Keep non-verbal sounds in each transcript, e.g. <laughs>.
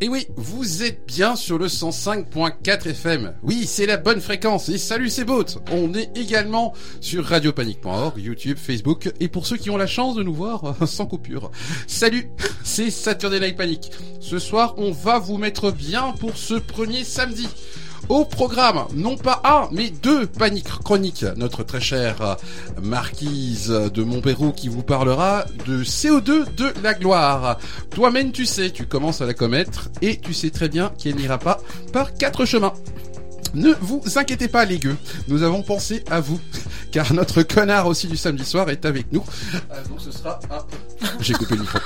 Et oui, vous êtes bien sur le 105.4 FM. Oui, c'est la bonne fréquence. Et salut, c'est Boat. On est également sur radiopanique.org, YouTube, Facebook. Et pour ceux qui ont la chance de nous voir <laughs> sans coupure. Salut, c'est Saturday Night Panic. Ce soir, on va vous mettre bien pour ce premier samedi. Au programme, non pas un, mais deux paniques chroniques. Notre très chère marquise de Montpérou qui vous parlera de CO2 de la gloire. Toi-même, tu sais, tu commences à la commettre et tu sais très bien qu'elle n'ira pas par quatre chemins. Ne vous inquiétez pas les gueux, nous avons pensé à vous, <laughs> car notre connard aussi du samedi soir est avec nous. Euh, donc ce sera un... <laughs> J'ai coupé le micro.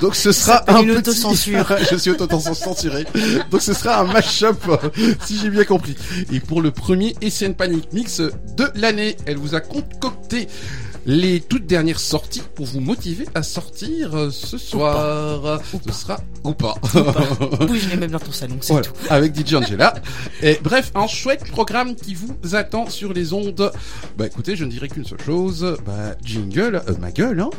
Donc ce sera un une petit... <laughs> Je suis auto-censuré. Donc ce sera un mash-up, si j'ai bien compris. Et pour le premier SN Panic Mix de l'année, elle vous a concocté les toutes dernières sorties pour vous motiver à sortir euh, ce soir. Ce sera ou pas. Bouge les meubles dans ton salon, c'est Voilà, tout. avec DJ Angela. Et bref, un chouette programme qui vous attend sur les ondes. Bah écoutez, je ne dirais qu'une seule chose. Bah jingle, euh, ma gueule, hein.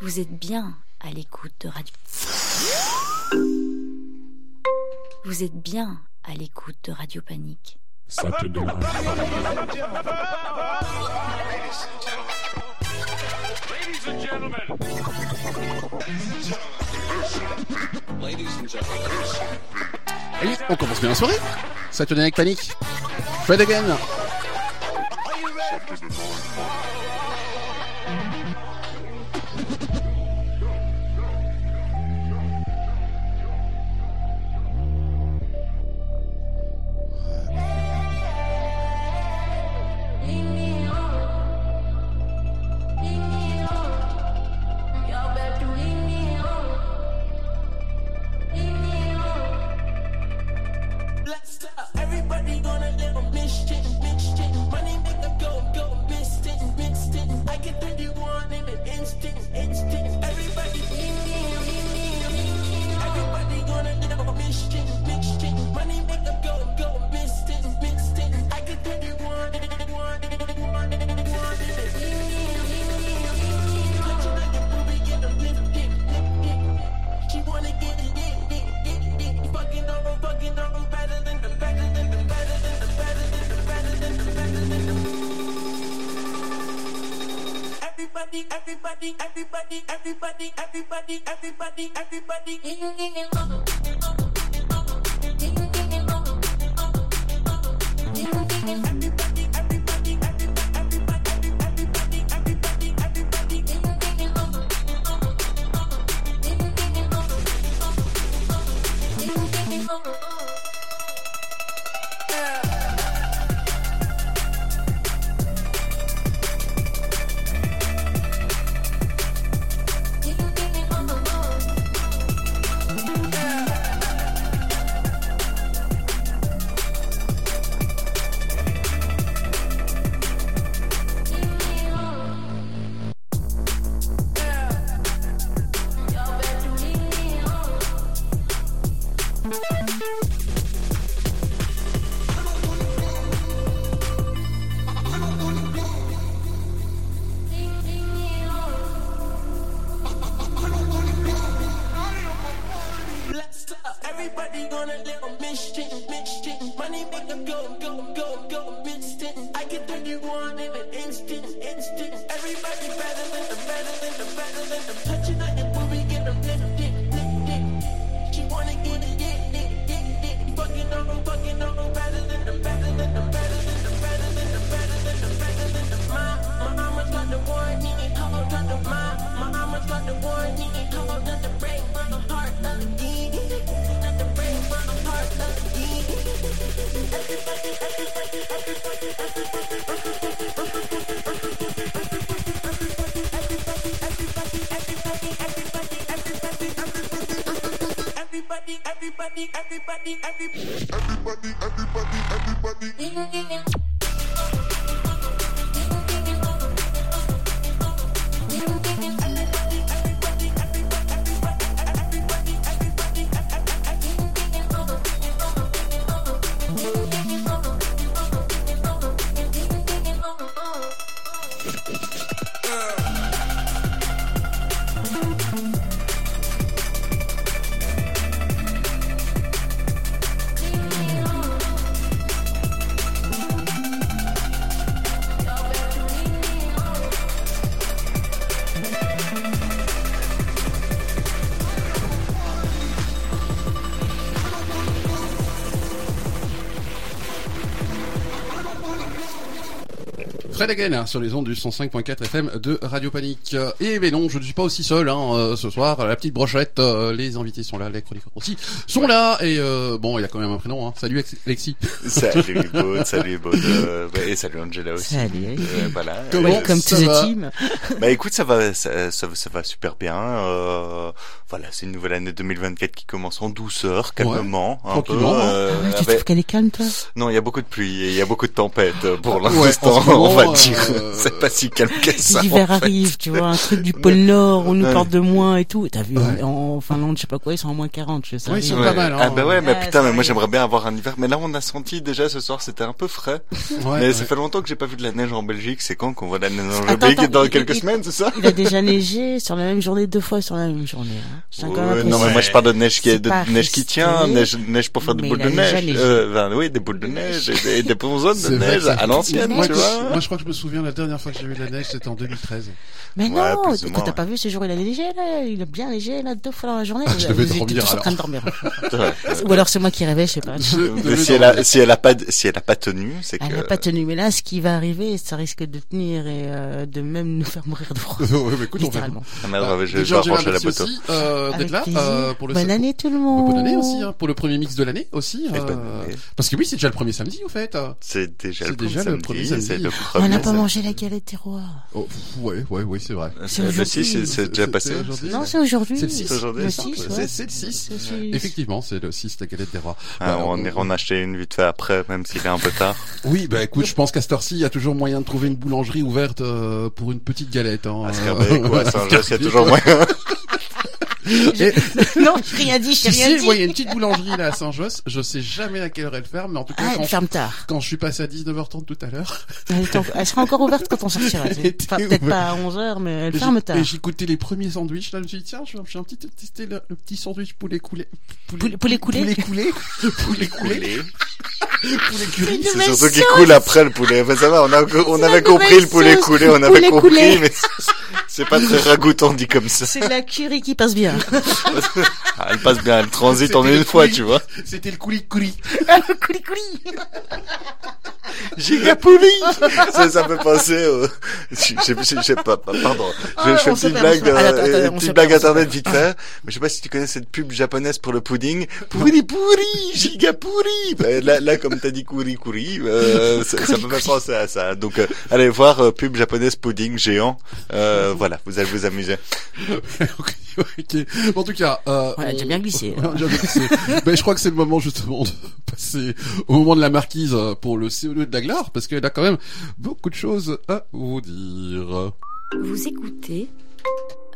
Vous êtes bien à l'écoute de Radio. Vous êtes bien à l'écoute de Radio Panique. Ladies and gentlemen. Allez, on commence bien la soirée. Saturday Night Panic. Fred again. Everybody Everybody, everybody, everybody, everybody, everybody, everybody, everybody. Everybody, everybody, every, every. Fred Again hein, sur les ondes du 105.4 FM de Radio Panique. Et mais non, je ne suis pas aussi seul hein, euh, ce soir. La petite brochette, euh, les invités sont là, les chroniqueurs aussi sont là. Et euh, bon, il y a quand même un prénom. Hein. Salut Ex- Alexis. Salut <laughs> Baud, salut Baud, euh, et salut Angela aussi. Salut. Euh, voilà. Comment Comme ça to the va team. Bah écoute, ça va, ça, ça, ça va super bien. Euh, voilà, c'est une nouvelle année 2024 qui commence en douceur, calmement, un peu. hein. euh, Ah ouais, tu avec- trouves qu'elle est calme, toi Non, il y a beaucoup de pluie et il y a beaucoup de tempêtes euh, pour Ouais, l'instant, on va euh, dire. <laughs> C'est pas si calme que ça. L'hiver fait. arrive, tu vois, un truc du <laughs> pôle Nord, on nous Ouais. parle de moins et tout. T'as vu, Ouais. en, Finlande, je sais pas quoi, ils sont en moins 40, je sais. Ouais, ils sont Ouais. pas mal, hein. Ah bah ouais, mais Ouais, putain, mais moi j'aimerais bien avoir un hiver. Mais là, on a senti déjà ce soir, c'était un peu frais. Ouais, mais ouais. ça fait longtemps que j'ai pas vu de la neige en Belgique. C'est quand qu'on voit de la neige en Belgique dans quelques semaines, c'est ça? Il a déjà neigé sur la même journée, deux fois sur la même journée. Ouais, non, mais moi je parle de neige qui de neige qui tient, neige, neige pour faire des boules de a neige. Euh, enfin, oui, des boules de neige et des, et des bonzonnes de neige que à l'ancienne, Moi, tu je- vois. moi, je crois que je me souviens la dernière fois que j'ai vu de la neige, c'était en 2013. Mais Ouais, non, moins, t'as pas vu ce jour, il a là, il a bien neigé, là, deux fois dans la journée. Ah, je devais dormir, tous en train de dormir. <laughs> Ou alors c'est moi qui rêvais, je sais pas. Si elle a, si elle a pas, si elle a pas tenu, c'est que. Elle n'a pas tenu, mais là, ce qui va arriver, ça risque de tenir et euh, de même nous faire mourir de froid. <laughs> Ouais, mais écoute, on littéralement. Ah, merde, Bah, je, Angela, brancher la poteau. Euh, d'être là euh, pour le Bonne année tout le monde. Bonne année aussi, hein, pour le premier mix de l'année aussi. Et euh, bonne année. Parce que oui, c'est déjà le premier samedi, au fait. C'est déjà le déjà premier le premier samedi, On n'a pas mangé la galette des rois. Oh, pff, ouais, ouais, oui, c'est vrai. C'est Le aujourd'hui. 6, c'est- c'est déjà passé. Non, c'est aujourd'hui. C'est le 6 aujourd'hui. Le C'est- 6, c'est- ouais. c'est le 6. C'est le six. Effectivement, c'est le 6, la galette des rois. Ah, Bah, on ira en acheter une vite fait après, même s'il est un peu tard. <laughs> Oui, bah écoute, je pense qu'à cette heure-ci, il y a toujours moyen de trouver une boulangerie ouverte euh, pour une petite galette. Hein. À Scarbeck ou à Saint-Just, il y a toujours <laughs> moyen. <laughs> <laughs> Et- Non, j'ai rien dit, Si, rien si, dit. il y a une petite boulangerie là à Saint-Josse. Je sais jamais à quelle heure elle ferme, mais en tout cas, Ah, quand, elle je, ferme tard. quand je suis passé à 19h30 tout à l'heure, Elle, sera encore ouverte quand on sortira. Enfin, peut-être pas à 11h, mais elle et ferme j'ai- tard. et j'ai goûté les premiers sandwichs. Là, je me suis dit, tiens, je vais je un petit tester le, le petit sandwich poulet coulé. Poulet- poulet coulé Poulet coulé. <laughs> poulet coulé. Poulet. Poulet curry. Une C'est surtout qu'il sauce. coule après le poulet. Enfin, ça va, on, a, on C'est avait compris le poulet coulé, on avait poulet compris, coulé. mais c'est pas très ragoûtant dit comme ça. C'est de la curry qui passe bien. Ah, elle passe bien, elle transite en une le fois, tu vois. C'était le coulis coulis. Couli couli. Gigapouli ça, ça me fait penser au... Je je- je- je sais pas, pardon. Je, Ah, je fais une petite blague, euh, Attends, attends, une on se petite blague internet vite fait. Mais je sais pas si tu connais cette pub japonaise pour le pudding. Pourri pourri, gigapouri. Bah, là, là, comme t'as dit couri couri, euh, ça, ça me fait penser à ça. Donc, euh, allez voir euh, pub japonaise pudding géant. Euh, voilà, vous allez vous amuser. <laughs> ok. En tout cas, euh, Ouais, j'ai bien glissé. <laughs> Bien glissé. ben, je crois que c'est le moment justement de <laughs> passer au moment de la marquise euh, pour le CO2 de la gloire, parce qu'elle a quand même beaucoup de choses à vous dire. Vous écoutez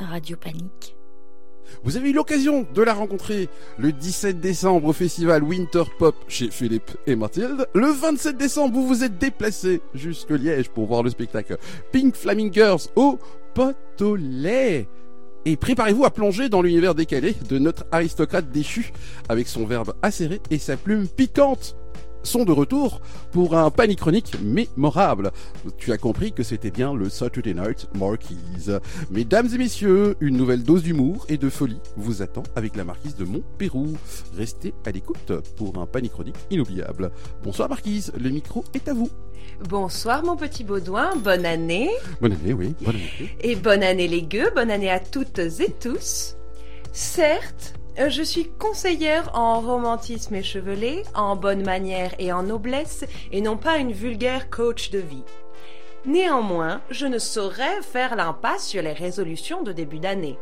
Radio Panique. Vous avez eu l'occasion de la rencontrer le 17 décembre au festival Winter Pop chez Philippe et Mathilde. Le 27 décembre, vous vous êtes déplacé jusque Liège pour voir le spectacle Pink Flamingers au Potolet. Et préparez-vous à plonger dans l'univers décalé de notre aristocrate déchu avec son verbe acéré et sa plume piquante. Sont de retour pour un panic chronique mémorable. Tu as compris que c'était bien le Saturday Night Marquise. Mesdames et messieurs, une nouvelle dose d'humour et de folie vous attend avec la marquise de Montpérou. Restez à l'écoute pour un panic chronique inoubliable. Bonsoir marquise, le micro est à vous. Bonsoir mon petit Baudouin, bonne année. Bonne année, oui, bonne année. Et bonne année les gueux, bonne année à toutes et tous. Certes, je suis conseillère en romantisme échevelé, en bonne manière et en noblesse, et non pas une vulgaire coach de vie. Néanmoins, je ne saurais faire l'impasse sur les résolutions de début d'année.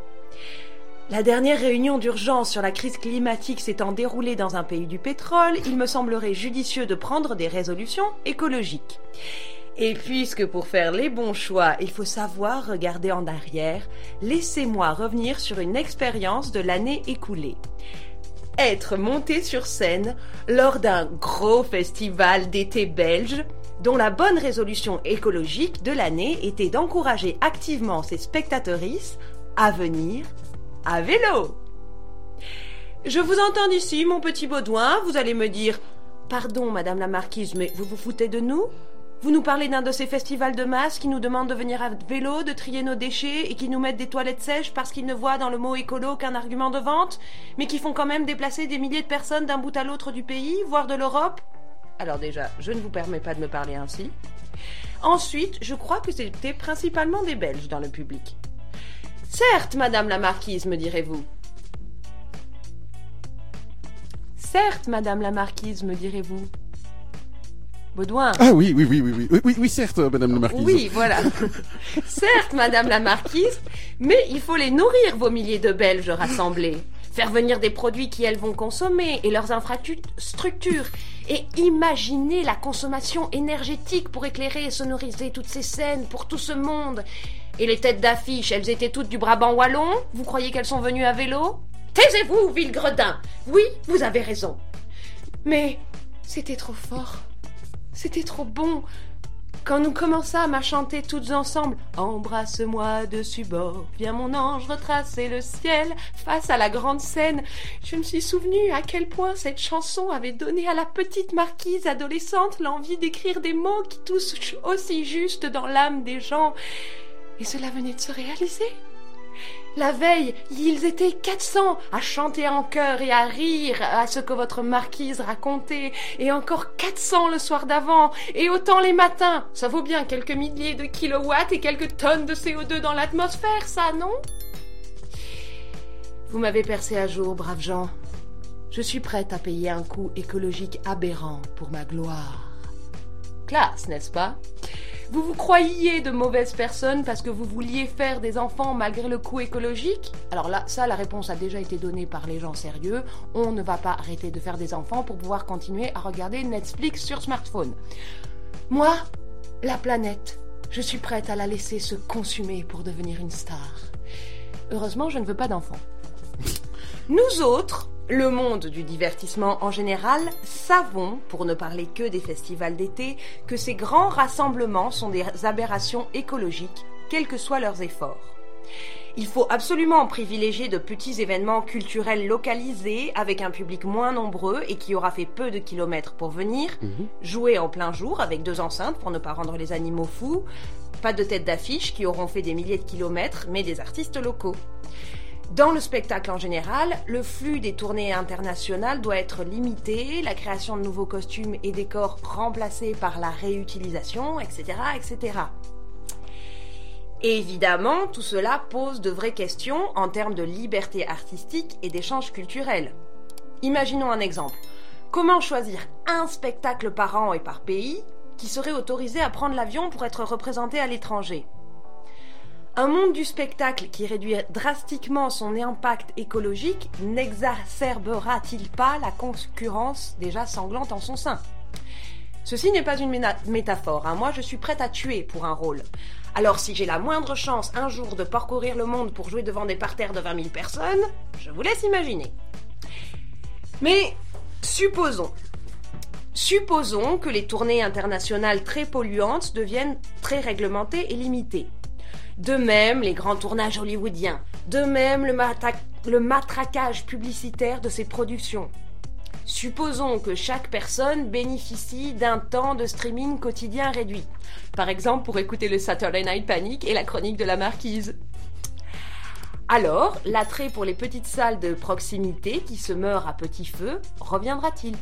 La dernière réunion d'urgence sur la crise climatique s'étant déroulée dans un pays du pétrole, il me semblerait judicieux de prendre des résolutions écologiques. Et puisque pour faire les bons choix, il faut savoir regarder en arrière, laissez-moi revenir sur une expérience de l'année écoulée. Être monté sur scène lors d'un gros festival d'été belge, dont la bonne résolution écologique de l'année était d'encourager activement ses spectatrices à venir à vélo. Je vous entends d'ici, mon petit Baudouin, vous allez me dire Pardon, madame la marquise, mais vous vous foutez de nous? Vous nous parlez d'un de ces festivals de masse qui nous demandent de venir à vélo, de trier nos déchets et qui nous mettent des toilettes sèches parce qu'ils ne voient dans le mot écolo qu'un argument de vente, mais qui font quand même déplacer des milliers de personnes d'un bout à l'autre du pays, voire de l'Europe Alors déjà, je ne vous permets pas de me parler ainsi. Ensuite, je crois que c'était principalement des Belges dans le public. Certes, madame la marquise, me direz-vous. Certes, madame la marquise, me direz-vous. Baudouin. Ah oui, oui, oui, oui, oui, oui, oui, certes, euh, Madame la Marquise. Oui, voilà. <laughs> certes, Madame la Marquise, mais il faut les nourrir, vos milliers de Belges rassemblés. Faire venir des produits qui elles vont consommer et leurs infrastructures. Et imaginer la consommation énergétique pour éclairer et sonoriser toutes ces scènes pour tout ce monde. Et les têtes d'affiche, elles étaient toutes du Brabant wallon Vous croyez qu'elles sont venues à vélo? Taisez-vous, ville gredin Oui, vous avez raison. Mais c'était trop fort. C'était trop bon. Quand nous commençâmes à chanter toutes ensemble Embrasse-moi dessus bord, viens mon ange retracer le ciel face à la grande scène, je me suis souvenu à quel point cette chanson avait donné à la petite marquise adolescente l'envie d'écrire des mots qui touchent aussi juste dans l'âme des gens. Et cela venait de se réaliser. La veille, ils étaient 400 à chanter en chœur et à rire à ce que votre marquise racontait, et encore 400 le soir d'avant, et autant les matins. Ça vaut bien quelques milliers de kilowatts et quelques tonnes de CO2 dans l'atmosphère, ça, non? Vous m'avez percé à jour, braves gens. Je suis prête à payer un coût écologique aberrant pour ma gloire. Classe, n'est-ce pas? Vous vous croyiez de mauvaises personnes parce que vous vouliez faire des enfants malgré le coût écologique Alors là, ça, la réponse a déjà été donnée par les gens sérieux. On ne va pas arrêter de faire des enfants pour pouvoir continuer à regarder Netflix sur smartphone. Moi, la planète, je suis prête à la laisser se consumer pour devenir une star. Heureusement, je ne veux pas d'enfants. Nous autres, le monde du divertissement en général, savons, pour ne parler que des festivals d'été, que ces grands rassemblements sont des aberrations écologiques, quels que soient leurs efforts. Il faut absolument privilégier de petits événements culturels localisés avec un public moins nombreux et qui aura fait peu de kilomètres pour venir, jouer en plein jour avec deux enceintes pour ne pas rendre les animaux fous, pas de têtes d'affiche qui auront fait des milliers de kilomètres mais des artistes locaux. Dans le spectacle en général, le flux des tournées internationales doit être limité, la création de nouveaux costumes et décors remplacés par la réutilisation, etc.. Évidemment, tout cela pose de vraies questions en termes de liberté artistique et d'échange culturel. Imaginons un exemple. Comment choisir un spectacle par an et par pays qui serait autorisé à prendre l'avion pour être représenté à l'étranger? Un monde du spectacle qui réduit drastiquement son impact écologique n'exacerbera-t-il pas la concurrence déjà sanglante en son sein? Ceci n'est pas une métaphore, hein. moi je suis prête à tuer pour un rôle. Alors si j'ai la moindre chance un jour de parcourir le monde pour jouer devant des parterres de 20 000 personnes, je vous laisse imaginer. Mais supposons, supposons que les tournées internationales très polluantes deviennent très réglementées et limitées. De même, les grands tournages hollywoodiens. De même, le, matra- le matraquage publicitaire de ces productions. Supposons que chaque personne bénéficie d'un temps de streaming quotidien réduit. Par exemple, pour écouter le Saturday Night Panic et la chronique de la marquise. Alors, l'attrait pour les petites salles de proximité qui se meurent à petit feu reviendra-t-il?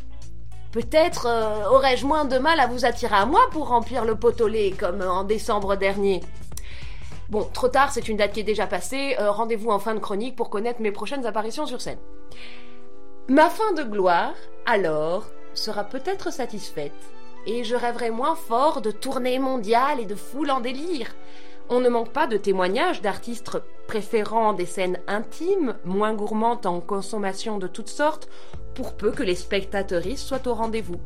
Peut-être euh, aurais-je moins de mal à vous attirer à moi pour remplir le pot au lait comme en décembre dernier. Bon, trop tard, c'est une date qui est déjà passée. Euh, Rendez-vous en fin de chronique pour connaître mes prochaines apparitions sur scène. Ma fin de gloire, alors, sera peut-être satisfaite, et je rêverai moins fort de tournées mondiales et de foules en délire. On ne manque pas de témoignages d'artistes préférant des scènes intimes, moins gourmandes en consommation de toutes sortes, pour peu que les spectateuristes soient au rendez-vous.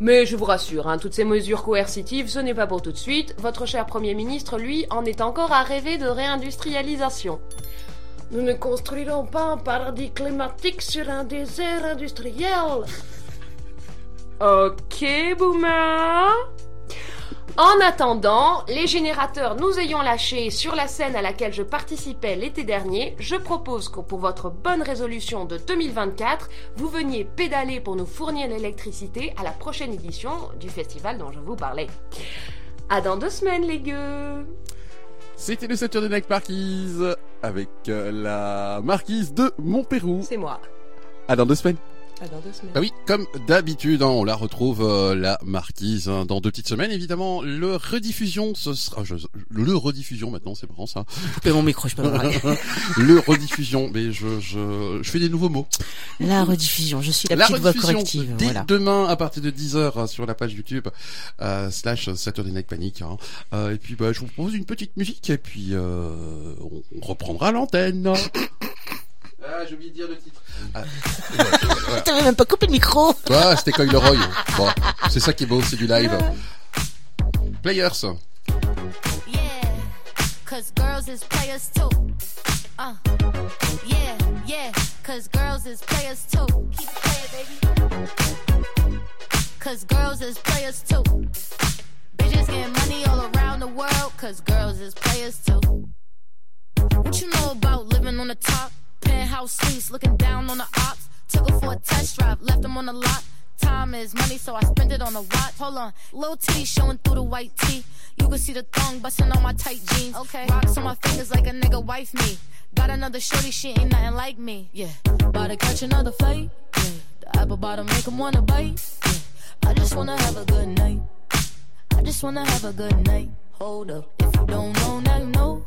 Mais je vous rassure, hein, toutes ces mesures coercitives, ce n'est pas pour tout de suite. Votre cher Premier ministre, lui, en est encore à rêver de réindustrialisation. Nous ne construirons pas un paradis climatique sur un désert industriel. Ok, boomer. En attendant, les générateurs nous ayant lâchés sur la scène à laquelle je participais l'été dernier, je propose que pour votre bonne résolution de 2024, vous veniez pédaler pour nous fournir l'électricité à la prochaine édition du festival dont je vous parlais. À dans deux semaines, les gueux C'était le Saturday Night Marquise avec euh, la marquise de Montpérou. C'est moi. À dans deux semaines. À dans deux semaines. Bah oui, comme d'habitude, hein, on la retrouve euh, la marquise hein, dans deux petites semaines. Évidemment, le rediffusion, ce sera je- le rediffusion maintenant, c'est marrant ça. <laughs> Coupez mon micro, je peux pas <laughs> le rediffusion, mais je, je je fais des nouveaux mots. La rediffusion, je suis la, petite voix corrective. dès Voilà. demain à partir de 10h sur la page YouTube euh, slash Saturday Night Panic. hein. Euh, et puis bah, je vous propose une petite musique et puis euh, on, on reprendra l'antenne. Ah, j'ai oublié de dire le titre. Ah, voilà. <laughs> T'avais même pas coupé le micro. Ah, c'était Coil Leroy. Bon, c'est ça qui est beau, c'est du live. Players. Yeah, cause girls is players too. Uh, yeah, yeah, cause girls is players too. Keep it playing, baby. Cause girls is players too. Bitches getting money all around the world, cause girls is players too. What you know about living on the top? Penthouse suites, looking down on the ops. Took her for a test drive, left them on the lot. Time is money, so I spend it on a watch. Hold on, little T showing through the white tee. You can see the thong busting on my tight jeans. Okay, rocks on my fingers like a nigga wife me. Got another shorty, she ain't nothing like me. Yeah, about to catch another fight. Yeah, the apple bottom make 'em wanna bite. Yeah, I just wanna have a good night. I just wanna have a good night. Hold up, if you don't know, now you know.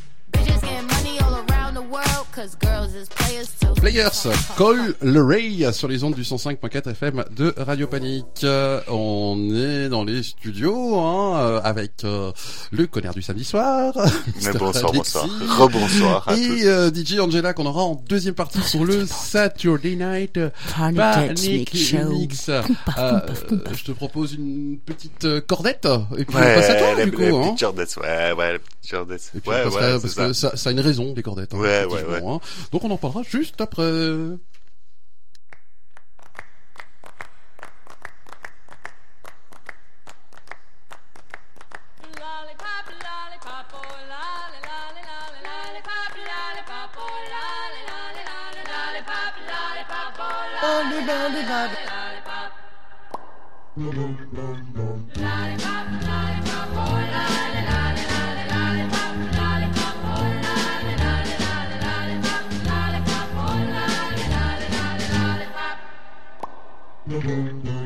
Players too. Players, Call le Ray sur les ondes du 105.4 FM de Radio Panique. Euh, On est dans les studios hein, euh, avec euh, le connard du samedi soir. <laughs> Mais bonsoir, Alexis. bonsoir. Rebonsoir à. Et euh, DJ Angela qu'on aura en deuxième partie pour le Saturday Night Panic Panic Mix Euh, je te propose une petite cordette et puis on Ouais, passe à toi les, du coup. les hein. petites Jordanes, ouais, ouais, les petites Jordanes. Et puis ouais, on passera- ouais, parce c'est que ça. Ça, a une raison les cordettes. hein, Ouais, ouais, hein. Donc on en parlera juste après. Lollipop, lollipop, oh, lollipop, Oh,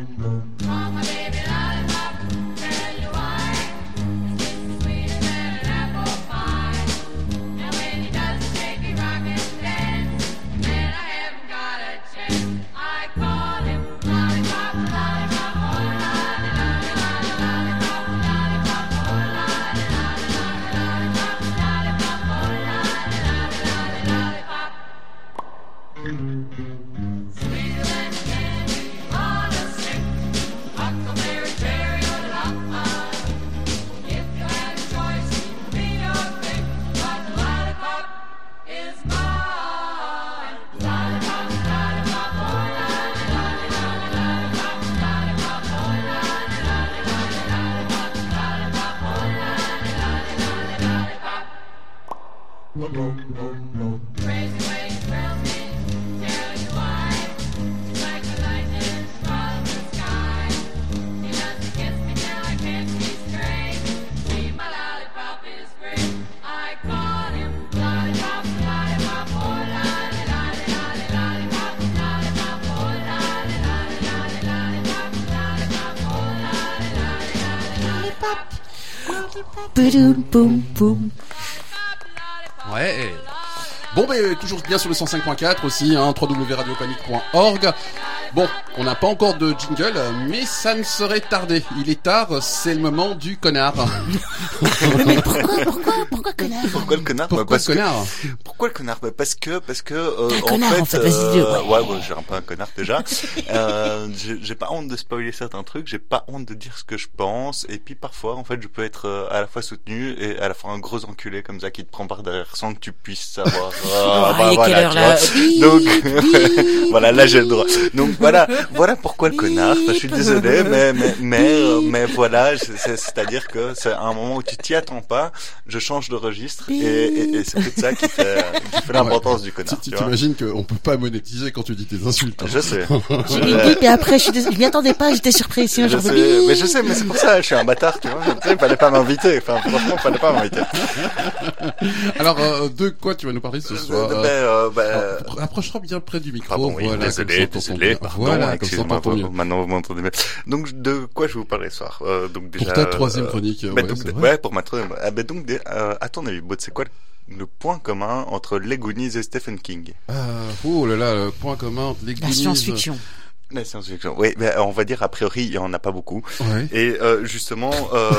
Ouais. Bon, ben, toujours bien sur le 105.4 aussi, hein, www.radiopanique.org. Bon, on n'a pas encore de jingle, mais ça ne serait tardé. Il est tard, c'est le moment du connard. <laughs> Mais pourquoi, pourquoi, pourquoi connard Pourquoi le connard Bah, Pourquoi parce le que- connard Pourquoi le connard Bah, Parce que, parce que, euh, en connard, fait, en fait, vas-y, dis-le, ouais. ouais, ouais, j'ai un peu un connard déjà. <laughs> euh, j'ai j'ai pas honte de spoiler certains trucs, j'ai pas honte de dire ce que je pense, et puis parfois, en fait, je peux être euh, à la fois soutenu et à la fois un gros enculé comme ça qui te prend par derrière sans que tu puisses savoir. <laughs> Oh, bah, il est voilà, quelle heure tu là Donc, voilà, là j'ai le droit. Donc voilà, voilà pourquoi le connard. Enfin, je suis désolé, mais mais mais, euh, mais voilà, c'est- c'est- c'est-à-dire que c'est un moment où tu t'y attends pas, je change de registre et, et, et c'est tout ça qui fait qui fait l'importance du connard. Tu t'imagines qu'on peut pas monétiser quand tu dis tes insultes. hein. Je sais. J'ai dit bip et après je suis je m'y attendais pas, j'étais surprise. Sinon Je sais, mais je sais, mais c'est pour ça, je suis un bâtard, tu vois. Tu sais, fallait pas m'inviter. Enfin, franchement, fallait pas m'inviter. <laughs> Alors, euh, de quoi tu vas nous parler ce soir Ben, euh, euh, ben, alors, Approche-toi bien près du micro. Pardon, oui, voilà, désolé, désolé, pardon, Voilà, comme ça, on excusez-moi, t'entend mieux. maintenant vous m'entendez mieux. Donc, de quoi je vais vous parler ce soir euh, Donc déjà. Pour ta troisième euh, chronique, ouais, donc, c'est vrai. ouais, pour ma troisième. Ah, ben donc, euh, à ton avis, Bot, c'est quoi le, point commun entre les Goonies et Stephen King? Ah, oh là là, le point commun, les La Goonies. science-fiction. La science-fiction. Oui, ben, on va dire a priori, il y en a pas beaucoup. Ouais. Et euh, justement, euh,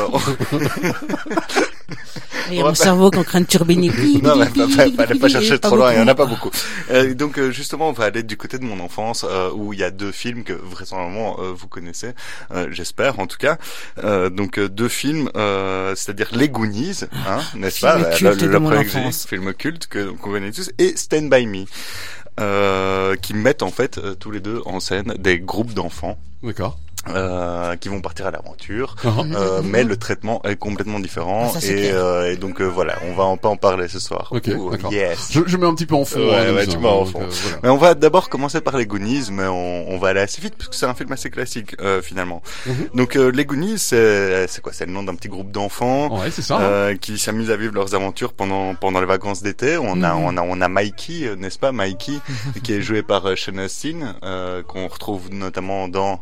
Et On mon cerveau en train de turbiner. <laughs> Non, mais fallait pas chercher trop loin, il y en a pas beaucoup. Euh, donc euh, justement, on va aller du côté de mon enfance, euh, où il y a deux films que vraisemblablement euh, vous connaissez, euh, j'espère en tout cas. Euh, donc euh, deux films, euh, c'est-à-dire Les Goonies, hein, n'est-ce Film pas? Culte de mon premier film culte que qu'on connaît tous, et Stand By Me. Euh, qui mettent en fait euh, tous les deux en scène des groupes d'enfants D'accord. Euh, qui vont partir à l'aventure, Ah, euh, mais le traitement est complètement différent Ah, ça, et, euh, et donc euh, voilà, on va en pas en parler ce soir. Ok, Ouh. Yes. Je, je mets un petit peu en fond. Ouais, hein, ouais, tu hein, mets en donc, fond. euh, voilà. Mais on va d'abord commencer par les Goonies, mais on, on va aller assez vite parce que c'est un film assez classique euh, finalement. Mhm. Donc euh, les Goonies, c'est c'est quoi? C'est le nom d'un petit groupe d'enfants. Ouais, c'est ça. hein. euh, qui s'amusent à vivre leurs aventures pendant pendant les vacances d'été. On a Mhm. on a on a Mikey, n'est-ce pas? Mikey, <laughs> qui est joué par euh, Sean Astin, euh, qu'on retrouve notamment dans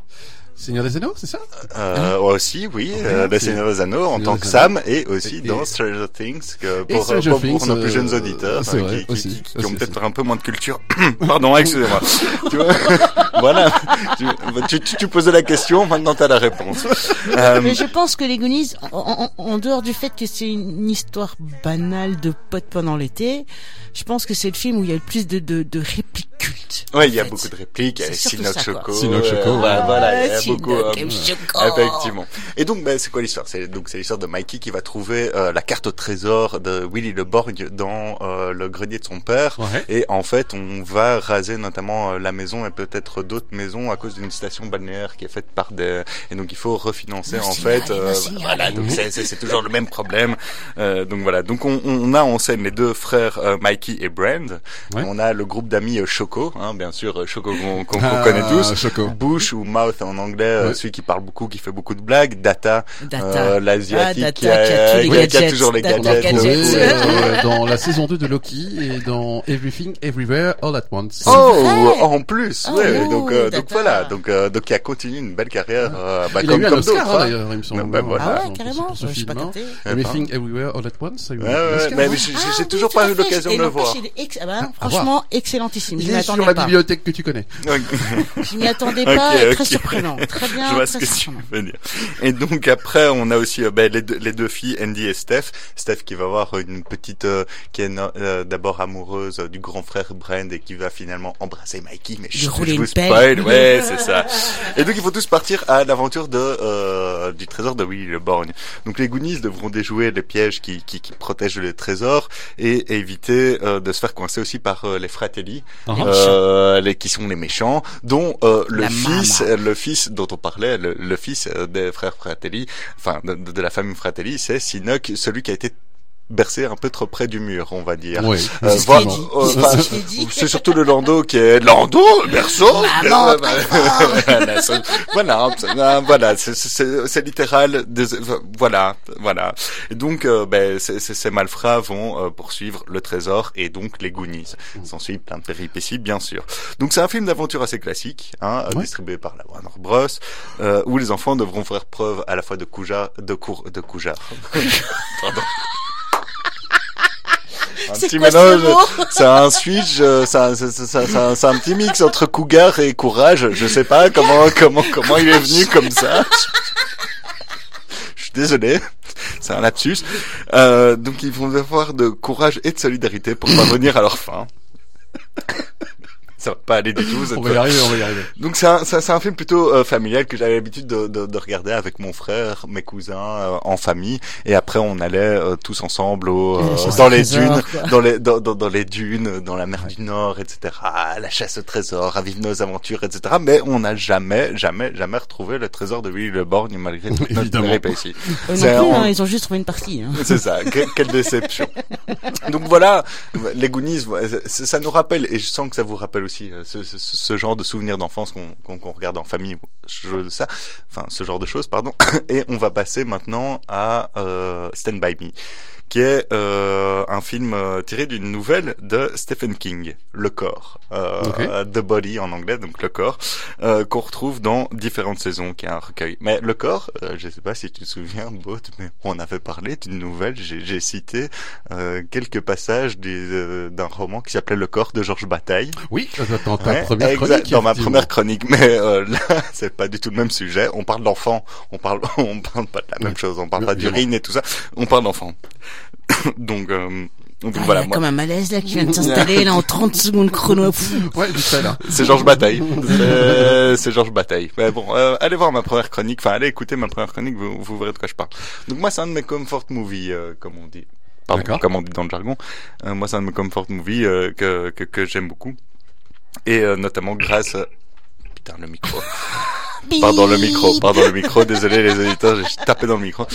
Seigneur des Anneaux, c'est ça euh, aussi, oui, euh. Le Seigneur des Anneaux en tant que. Sam et aussi Et- dans Stranger Things que pour, Stranger pour, nos plus jeunes euh, auditeurs hein, vrai, qui, qui, aussi, qui- qui aussi, ont peut-être un peu moins de culture. <coughs> Pardon, excusez-moi. <laughs> tu vois, <laughs> voilà. Tu, tu, tu, tu posais la question, maintenant t'as la réponse. <laughs> Euh, Mais je pense que les Goonies, en, en- en dehors du fait que c'est une histoire banale de potes pendant l'été, je pense que c'est le film où il y a le plus de, de, de répliques cultes. ouais, il y a fait. beaucoup de répliques. Sinoc. Choco. Sinoc Choco, ouais. voilà, il y a Sinoc beaucoup. euh, et Choco. Effectivement. Et donc, ben, c'est quoi l'histoire? C'est donc c'est l'histoire de Mikey qui va trouver euh, la carte au trésor de Willy le Borgne dans euh, le grenier de son père. Ouais. Et en fait, on va raser notamment euh, la maison et peut-être d'autres maisons à cause d'une station balnéaire qui est faite par des. Et donc, il faut refinancer Le en signal, fait. euh, voilà, donc c'est c'est c'est toujours le même problème. Euh, donc voilà. Donc on, on a en scène les deux frères euh, Mikey et Brand. Ouais. On a le groupe d'amis euh, Choco, hein, bien sûr, euh, Choco qu'on qu'on- qu'on Ah, connaît tous. Choco. Bush ou Mouth en anglais, euh, Ouais. celui qui parle beaucoup, qui fait beaucoup de blagues. Data, Data. euh, l'asiatique Ah, qui, a, qui a qui a- toujours les gadgets. gadgets. dans la saison 2 de Loki et dans Everything Everywhere All at Once. Oh, en plus, Oh, ouais. oh, donc, euh, donc voilà, donc euh, donc il a continué une belle carrière, euh, bah, Il comme a eu un comme Oscar d'autres. hein, d'ailleurs, il me semble. Ben, ben, voilà. Ah ouais, carrément. pour ce Je suis pas film, hein. capté. Everything Everywhere All at Once. ça a eu Ouais, un ouais, Oscar, mais j'ai Ah oui, toujours pas eu l'occasion de le voir. il est ex- ah ben, À franchement, excellentissime. Il est sur la pas. bibliothèque que tu connais. <laughs> Je m'y attendais pas. ok. Très surprenant. Très bien. Je vois ce que tu veux dire. Et donc après, on a aussi euh, ben, les, deux, les deux filles, Andy et Steph. Steph qui va avoir une petite euh, qui est euh, d'abord amoureuse euh, du grand frère Brand et qui va finalement embrasser Mikey. Mais rouler je vous spoil, ouais, <laughs> c'est ça. Et donc ils vont tous partir à l'aventure de euh, du trésor de Willy le Borgne. Donc les Goonies devront déjouer les pièges qui, qui, qui protègent les trésors et éviter euh, de se faire coincer aussi par euh, les Fratelli. Euh, les qui sont les méchants, dont euh, le La fils, mama. le fils dont on parlait, le, le fils euh, des frères Fratelli, enfin de, de la famille Fratelli, c'est Sinoc, celui qui a été bercé un peu trop près du mur, on va dire. Oui. Euh, C'est voilà, euh, surtout le landau qui est landau, berceau. Maman, <laughs> voilà, c'est- voilà, c'est- euh, voilà, c'est- littéral. des- voilà, voilà. Et donc, euh, ben, ces, malfrats vont euh, poursuivre le trésor et donc les Goonies. S'en suit plein de péripéties, bien sûr. Donc, c'est un film d'aventure assez classique, hein, Ouais. distribué par la Warner Bros, euh, où les enfants devront faire preuve à la fois de couja, de cour, de coujar. <laughs> Pardon. Un petit quoi mélange, c'est un switch, euh, c'est un petit mix entre cougar et courage. Je sais pas comment comment comment il est venu comme ça. Je suis désolé, c'est un lapsus. Euh, donc ils vont avoir de courage et de solidarité pour parvenir à leur fin. Ça va pas aller du tout. cette On va y arriver, on va y arriver. Donc c'est un, c'est un film plutôt euh, familial que j'avais l'habitude de, de, de regarder avec mon frère, mes cousins, euh, en famille. Et après on allait euh, tous ensemble au, euh, dans les trésor, dunes, quoi. dans les dans, dans, dans les dunes, dans la mer du Nord, etc. À la chasse au trésor, à vivre nos aventures, etc. Mais on n'a jamais, jamais, jamais retrouvé le trésor de Willy Le Borgne malgré <laughs> toute notre Évidemment. Eux non plus, hein, ils ont juste trouvé une partie. Hein. c'est ça, que- quelle déception. <laughs> Donc voilà, les Goonies, ça nous rappelle, et je sens que ça vous rappelle aussi euh, ce, ce, ce genre de souvenirs d'enfance qu'on regarde en famille, ça, enfin ce genre de choses, pardon. <coughs> Et on va passer maintenant à euh, Stand By Me, qui est euh, un film euh, tiré d'une nouvelle de Stephen King, Le Corps, euh, Ok. The Body en anglais, donc Le Corps, euh, qu'on retrouve dans différentes saisons, qui est un recueil. Mais Le Corps, euh, je sais pas si tu te souviens, Baud, mais on avait parlé d'une nouvelle, j'ai cité euh, quelques passages du- euh, d'un roman qui s'appelait Le Corps de Georges Bataille. Oui, dans ta Ouais, première chronique. dans ma première chronique, mais euh, là, <laughs> c'est pas du tout le même sujet. On parle d'enfants, on parle, <laughs> on parle pas de la même chose, on parle Oui, pas d'urine et tout ça, on parle d'enfants. <coughs> donc, euh, donc Ah, voilà, il y a moi, comme un malaise là qui vient de s'installer là en 30 secondes chrono. <laughs> Ouais, du ça là. c'est Georges Bataille. C'est- c'est Georges Bataille. Mais bon, euh, allez voir ma première chronique, enfin allez écouter ma première chronique, vous, vous verrez de quoi je parle. Donc moi, c'est un de mes comfort movies, euh, comme on dit. Pardon, comme on dit dans le jargon. Euh, moi, c'est un de mes comfort movies euh, que, que, que j'aime beaucoup. Et euh, notamment grâce... Putain, le micro. Pardon le micro, pardon le micro, désolé les auditeurs, j'ai tapé dans le micro.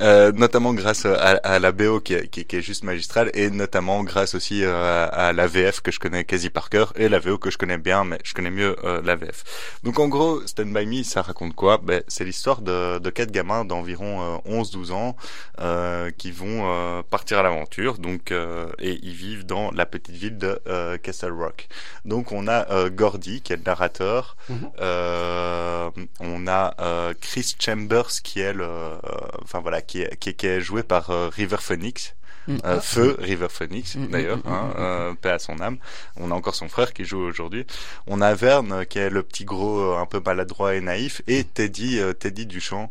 Euh, notamment grâce à, à la BO qui est, qui, qui est juste magistrale et notamment grâce aussi euh, à la VF que je connais quasi par cœur et la VO que je connais bien mais je connais mieux euh, la VF. Donc en gros, Stand By Me, ça raconte quoi? Ben, C'est l'histoire de, de quatre gamins d'environ euh, 11-12 ans euh, qui vont euh, partir à l'aventure donc euh, et ils vivent dans la petite ville de euh, Castle Rock. Donc on a euh, Gordy qui est le narrateur, euh, on a euh, Chris Chambers qui est le, euh, enfin voilà, qui est, qui est, qui est joué par euh, River Phoenix. Mm. Euh, Feu River Phoenix Mm, mm, d'ailleurs, hein, euh, paix à son âme. On a encore son frère qui joue aujourd'hui. On a Verne qui est le petit gros un peu maladroit et naïf et Teddy euh, Teddy Duchamp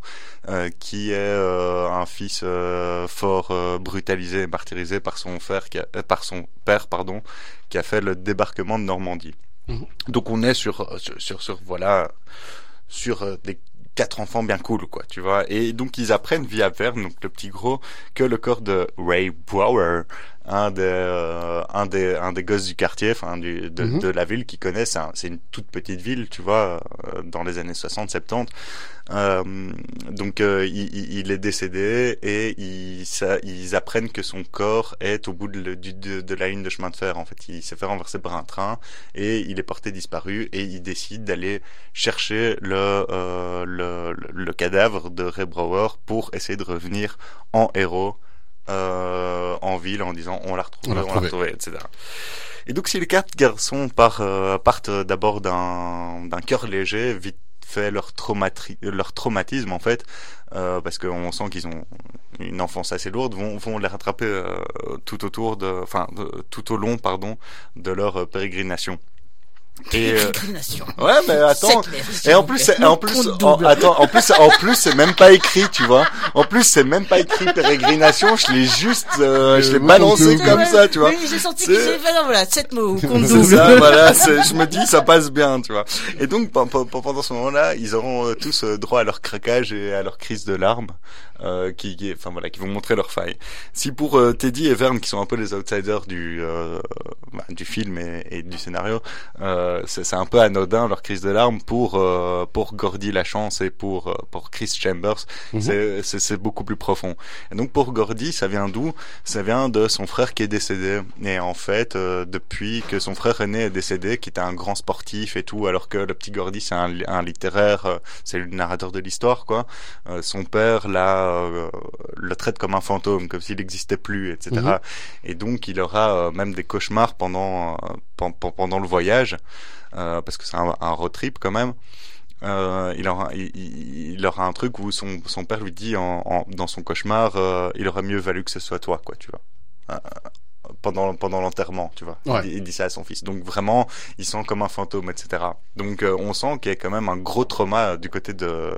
qui est un fils fort brutalisé et martyrisé par son frère qui a- par son père pardon qui a fait le débarquement de Normandie. Donc on est sur sur sur, sur, voilà sur euh, des quatre enfants bien cool quoi tu vois. Et donc ils apprennent via Verne donc le petit gros que le corps de Ray Brower un des euh, un des un des gosses du quartier enfin du de, Mhm. de la ville qui connaissent c'est un- une toute petite ville tu vois euh, dans les années 60 70 euh, donc euh, il, il- il est décédé et ils, ça, ils apprennent que son corps est au bout de, du- de, de la ligne de chemin de fer. En fait, il s'est fait renverser par un train et il est porté disparu et ils décident d'aller chercher le, euh, le, le, le cadavre de Ray Brower pour essayer de revenir en héros euh, en ville en disant on l'a retrouvé, On l'a retrouvé. etc. Et donc si les quatre garçons partent, euh, partent d'abord d'un d'un cœur léger, vite fait leur, traumatri- leur traumatisme en fait, euh, parce qu'on sent qu'ils ont une enfance assez lourde, vont, vont les rattraper euh, tout autour de, enfin tout au long pardon de leur euh, pérégrination. Et euh, ouais mais attends, et en plus, en plus, en, attends, en plus, en plus, c'est même pas écrit, tu vois. En plus, c'est même pas écrit pérégrination. Je l'ai juste, euh, je l'ai balancé comme ça, tu vois. Oui, j'ai senti que non, voilà, 7 mots, compte double. ça, <laughs> voilà. Je me dis, ça passe bien, tu vois. Et donc, pe- pe- pe- pendant ce moment-là, ils auront euh, tous euh, droit à leur craquage et à leur crise de larmes. Euh, qui, qui, enfin voilà, qui vont montrer leurs failles. Si pour euh, Teddy et Vern, qui sont un peu les outsiders du euh, bah, du film et, et du scénario, euh, c'est un peu anodin leur crise de larmes pour euh, pour Gordy la chance et pour pour Chris Chambers, Mhm. c'est c'est c'est beaucoup plus profond. Et donc pour Gordy, ça vient d'où? Ça vient de son frère qui est décédé. Et en fait, euh, depuis que son frère aîné est décédé, qui était un grand sportif et tout, alors que le petit Gordy c'est un, un littéraire, c'est le narrateur de l'histoire quoi. Euh, son père là euh, le traite comme un fantôme, comme s'il n'existait plus, etc. Mhm. Et donc il aura euh, même des cauchemars pendant euh, pen- pen- pendant le voyage, euh, parce que c'est un, un road trip quand même. Euh, il, aura, il, il- il aura un truc où son, son père lui dit en, en- dans son cauchemar, euh, il aurait mieux valu que ce soit toi, quoi, tu vois. Euh, pendant pendant l'enterrement, tu vois. Ouais. Il, dit- il dit ça à son fils. Donc vraiment, il sent comme un fantôme, etc. Donc euh, on sent qu'il y a quand même un gros trauma du côté de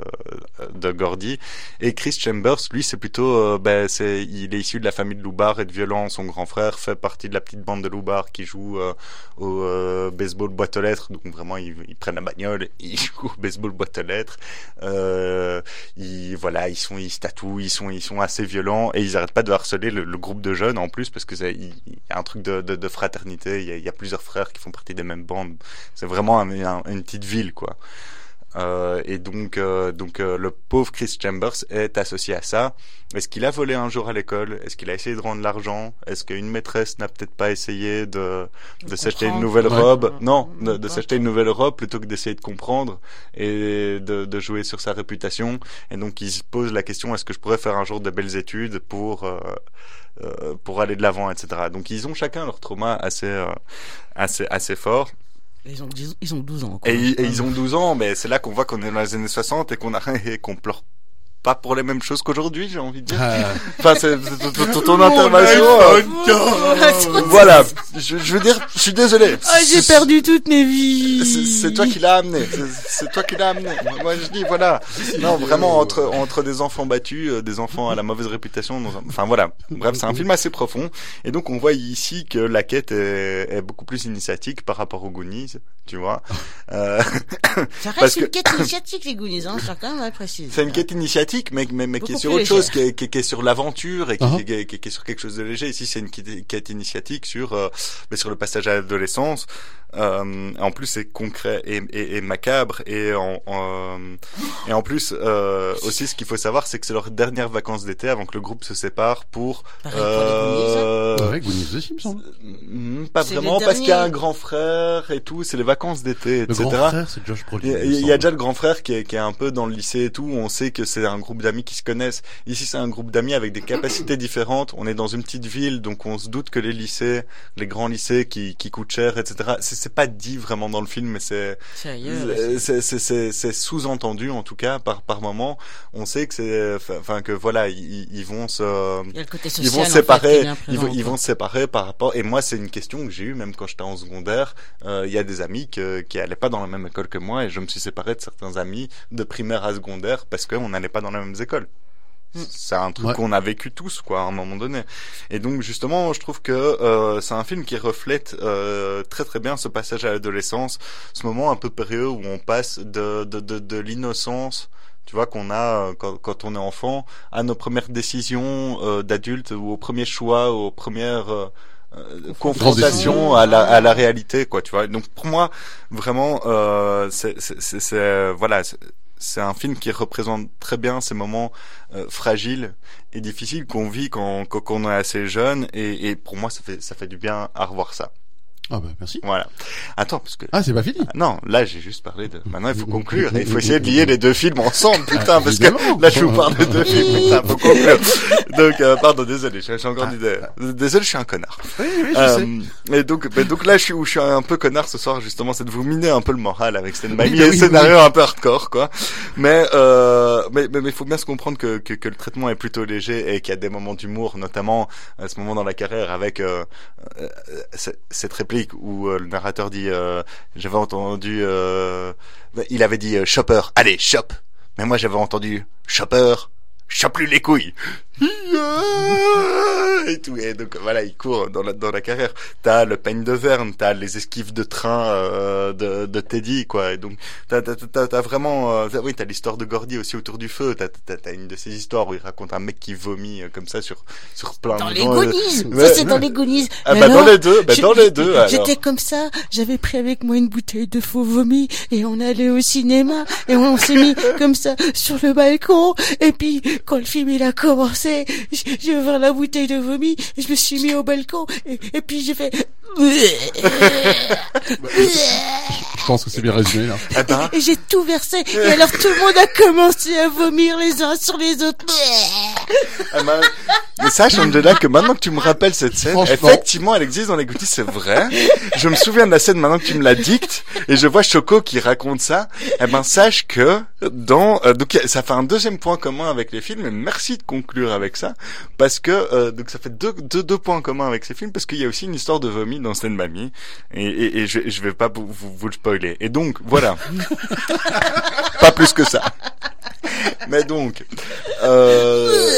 de Gordy. Et Chris Chambers, lui, c'est plutôt, euh, ben, c'est, il est issu de la famille de Loubar et de Violent. Son grand frère fait partie de la petite bande de Loubar qui joue euh, au euh, baseball boîte aux lettres. Donc vraiment, ils, ils prennent la bagnole, <laughs> ils jouent au baseball boîte aux lettres. Euh, ils, voilà, ils sont, ils se tatouent, ils sont, ils sont assez violents et ils arrêtent pas de harceler le, le groupe de jeunes en plus parce que c'est, il, il y a un truc de, de, de fraternité. Il y, a, il y a plusieurs frères qui font partie des mêmes bandes. C'est vraiment un- un- une petite ville, quoi. Euh, et donc, euh, donc euh, le pauvre Chris Chambers est associé à ça. Est-ce qu'il a volé un jour à l'école? Est-ce qu'il a essayé de rendre l'argent? Est-ce qu'une maîtresse n'a peut-être pas essayé de, de s'acheter une nouvelle Ouais. robe? Non, de, s'acheter une nouvelle robe plutôt que d'essayer de comprendre et de, de jouer sur sa réputation. Et donc, il se pose la question est-ce que je pourrais faire un jour de belles études pour euh, pour aller de l'avant, etc. Donc, ils ont chacun leur trauma assez euh, assez assez fort. Ils ont, ils ont 12 ans. Quoi. Et, et ils ont 12 ans, mais c'est là qu'on voit qu'on est dans les années 60 et qu'on a et qu'on pleure pas pour les mêmes choses qu'aujourd'hui, j'ai envie de dire. Ah, Enfin, c'est c'est- ton- <laughs> ton, ton intervention. euh, voilà, je, je veux dire, je suis désolé. Ah, j'ai perdu toutes mes vies. c'est- C'est toi qui l'as amené. C'est- C'est toi qui l'as amené. Moi, je dis voilà. Non, vraiment entre entre des enfants battus, euh, des enfants à la mauvaise réputation. dans un- Enfin voilà. Bref, c'est un film assez profond. Et donc on voit ici que la quête est, est beaucoup plus initiatique par rapport aux Goonies, tu vois. Euh, Ça <laughs> parce reste que- une quête initiatique, les Goonies, hein, à le préciser. c'est une quête initiatique, mais mais, mais qui est sur autre chose, qui est, qui, est- qui est sur l'aventure et qui, Uh-huh. qui, est, qui est- qui est sur quelque chose de léger. Ici, c'est une quête, initiatique sur euh, mais sur le passage à l'adolescence. Euh, en plus, c'est concret et, et, et macabre. Et en, en, et en plus, euh, aussi, ce qu'il faut savoir, c'est que c'est leurs dernières vacances d'été avant que le groupe se sépare pour. Pareil pour les Goonies. euh, ouais, Goonies aussi, il me semble. mm, pas C'est vraiment, le parce qu'il y a un grand frère et tout. C'est les vacances d'été, Le etc. grand frère, c'est Josh Brolin. Il y, a- déjà le grand frère qui est, qui est un peu dans le lycée et tout. On sait que c'est un groupe d'amis qui se connaissent. Ici, c'est un groupe d'amis avec des capacités différentes. On est dans une petite ville, donc on se doute que les lycées, les grands lycées qui, qui coûtent cher, etc. C'est c'est pas dit vraiment dans le film, mais c'est C'est ailleurs. c'est- c'est c'est- c'est sous-entendu en tout cas par par moment. On sait que c'est enfin que voilà ils, ils vont se Il y a le côté social. ils vont se séparer, ils vont, ils vont se séparer par rapport. Et moi, c'est une question que j'ai eue même quand j'étais en secondaire. Euh, Il y a des amis que, qui allaient pas dans la même école que moi, et je me suis séparé de certains amis de primaire à secondaire parce qu'on n'allait pas dans les mêmes écoles. Mm. C'est un truc Ouais. qu'on a vécu tous, quoi, à un moment donné. Et donc, justement, je trouve que euh, c'est un film qui reflète euh, très très bien ce passage à l'adolescence, ce moment un peu périlleux où on passe de de de, de l'innocence tu vois qu'on a euh, quand, quand on est enfant à nos premières décisions euh, d'adulte ou aux premiers choix aux premières euh, euh, confrontations à la à la réalité quoi tu vois donc pour moi vraiment euh, c'est c'est c'est- c'est voilà c'est- un film qui représente très bien ces moments euh, fragiles et difficiles qu'on vit quand, quand quand on est assez jeune et, et pour moi ça fait ça fait du bien à revoir ça Ah bah merci. voilà attends parce que Ah, c'est pas fini. non, là j'ai juste parlé de. Maintenant il faut conclure. et Il faut essayer de lier les deux films ensemble, putain, Ah, parce que là je vous parle de deux films, putain, faut conclure. Donc euh, pardon, désolé, j'ai j'ai encore des- Désolé, je suis un connard. Oui, oui, je sais. Euh, et donc, mais donc là je suis où je suis un peu connard ce soir justement, c'est de vous miner un peu le moral avec Stand By Oui, bah et scénario un peu hardcore quoi. Mais euh, mais mais il faut bien se comprendre que, que que le traitement est plutôt léger et qu'il y a des moments d'humour, notamment à ce moment dans la carrière avec euh, euh, cette- cette où euh, le narrateur dit euh, j'avais entendu euh, bah, il avait dit shopper allez shop mais moi j'avais entendu shopper chope lui les couilles et tout. Et donc voilà, il court dans la dans la carrière. T'as le peigne de Verne, t'as les esquives de train euh, de, de Teddy, quoi. Et donc t'as t'as t'as, t'as vraiment, euh, oui, t'as l'histoire de Gordy aussi autour du feu. T'as t'as, t'as une de ces histoires où il raconte un mec qui vomit euh, comme ça sur sur plein Dans de les gens. euh, Goonies ouais. Ça, c'est dans les Goonies <laughs> Ah bah dans les deux, bah je- dans les deux. J'étais comme ça, j'avais pris avec moi une bouteille de faux vomi et on allait au cinéma et on s'est mis <laughs> comme ça sur le balcon et puis quand le film il a commencé, j- j'ai ouvert la bouteille de vomi, je me suis mis au balcon et puis j'ai fait Je pense que c'est bien résumé là. Eh ben, et j'ai tout versé et alors tout le monde a commencé à vomir les uns sur les autres. Ah bah, mais sache, Angela, que maintenant que tu me rappelles cette scène, effectivement, elle existe dans les Goonies, c'est vrai. Je me souviens de la scène maintenant que tu me la dictes, et je vois Choco qui raconte ça. Eh ben, sache que dans, euh, donc ça fait un deuxième point commun avec les films, et merci de conclure avec ça, parce que euh, donc ça fait deux, deux, deux points communs avec ces films, parce qu'il y a aussi une histoire de vomi dans By Me, et, et, et je, je vais pas vous, vous, vous le spoiler. Et donc, voilà. <laughs> pas plus que ça. Mais donc, euh,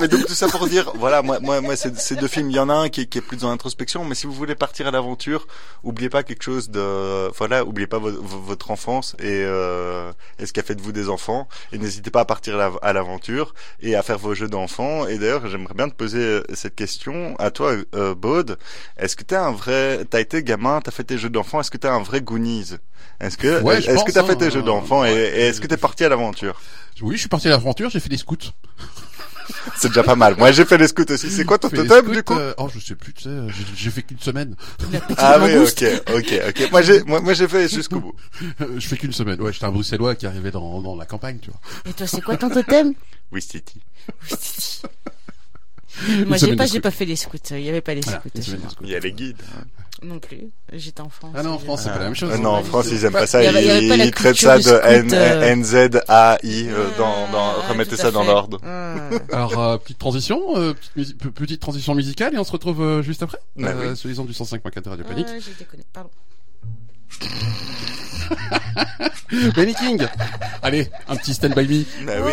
mais donc tout ça pour dire, voilà, moi, moi, moi, ces, ces deux films, il y en a un qui, est- qui est plus dans l'introspection, mais si vous voulez partir à l'aventure, oubliez pas quelque chose de, voilà, oubliez pas vo- vo- votre enfance et, euh, et ce qui a fait de vous des enfants, et n'hésitez pas à partir à l'av- à l'aventure et à faire vos jeux d'enfants. Et d'ailleurs, j'aimerais bien te poser euh, cette question à toi, euh, Baud. Est-ce que t'es un vrai, t'as été gamin, t'as fait tes jeux d'enfants, est-ce que t'es un vrai Goonies? Est-ce que, Ouais, est-ce que t'as fait hein, tes jeux d'enfants et, et est-ce que t'es parti à l'aventure? Oui, je suis parti à l'aventure, j'ai fait des scouts. <laughs> C'est déjà pas mal. Moi, j'ai fait les scouts aussi. C'est quoi ton totem, scouts, du coup euh, Oh, je sais plus, tu sais, j'ai- j'ai fait qu'une semaine. Ah oui, ok, ok, ok. Moi, j'ai, moi, moi, j'ai fait jusqu'au bout. <laughs> je fais qu'une semaine. Ouais, j'étais un Bruxellois qui arrivait dans, dans la campagne, tu vois. Et toi c'est quoi ton totem? Oui, Titi. Moi j'ai pas j'ai pas fait les scouts, il y avait pas les scouts. Il y a les guides. hein. Non plus, j'étais enfant. Ah non, en France, c'est pas la même chose. Euh, non, en France, ils aiment pas ça. Avait- avait Ils, traitent ça de scout, N, euh. NZAI, euh, dans, dans, Ah, remettez ça dans l'ordre. Ah. Alors, petite transition, petite, transition musicale et on se retrouve juste après. Bah. Sur les ondes du 105.4 de Radio Panique. Ouais, j'ai déconné, pardon. <laughs> Benny King Allez, un petit stand by me. Bah oui.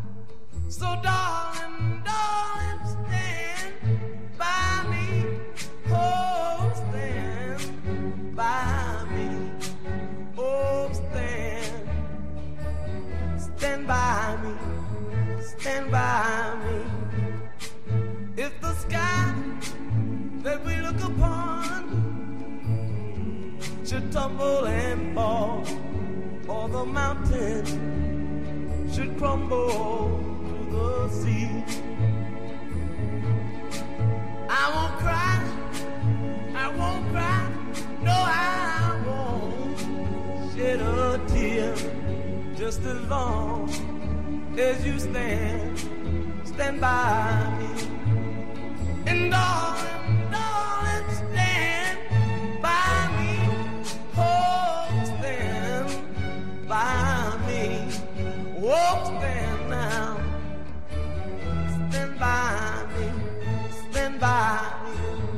So darling, darling, stand by me. Oh, stand by me. Oh, stand. Stand by me. Stand by me. If the sky that we look upon should tumble and fall, or the mountain should crumble I won't cry, I won't cry, no, I won't shed a tear. Just as long as you stand, stand by me. And darling, darling, stand by me. Oh, stand by me. Oh, stand now. Stand by me. Stand by me.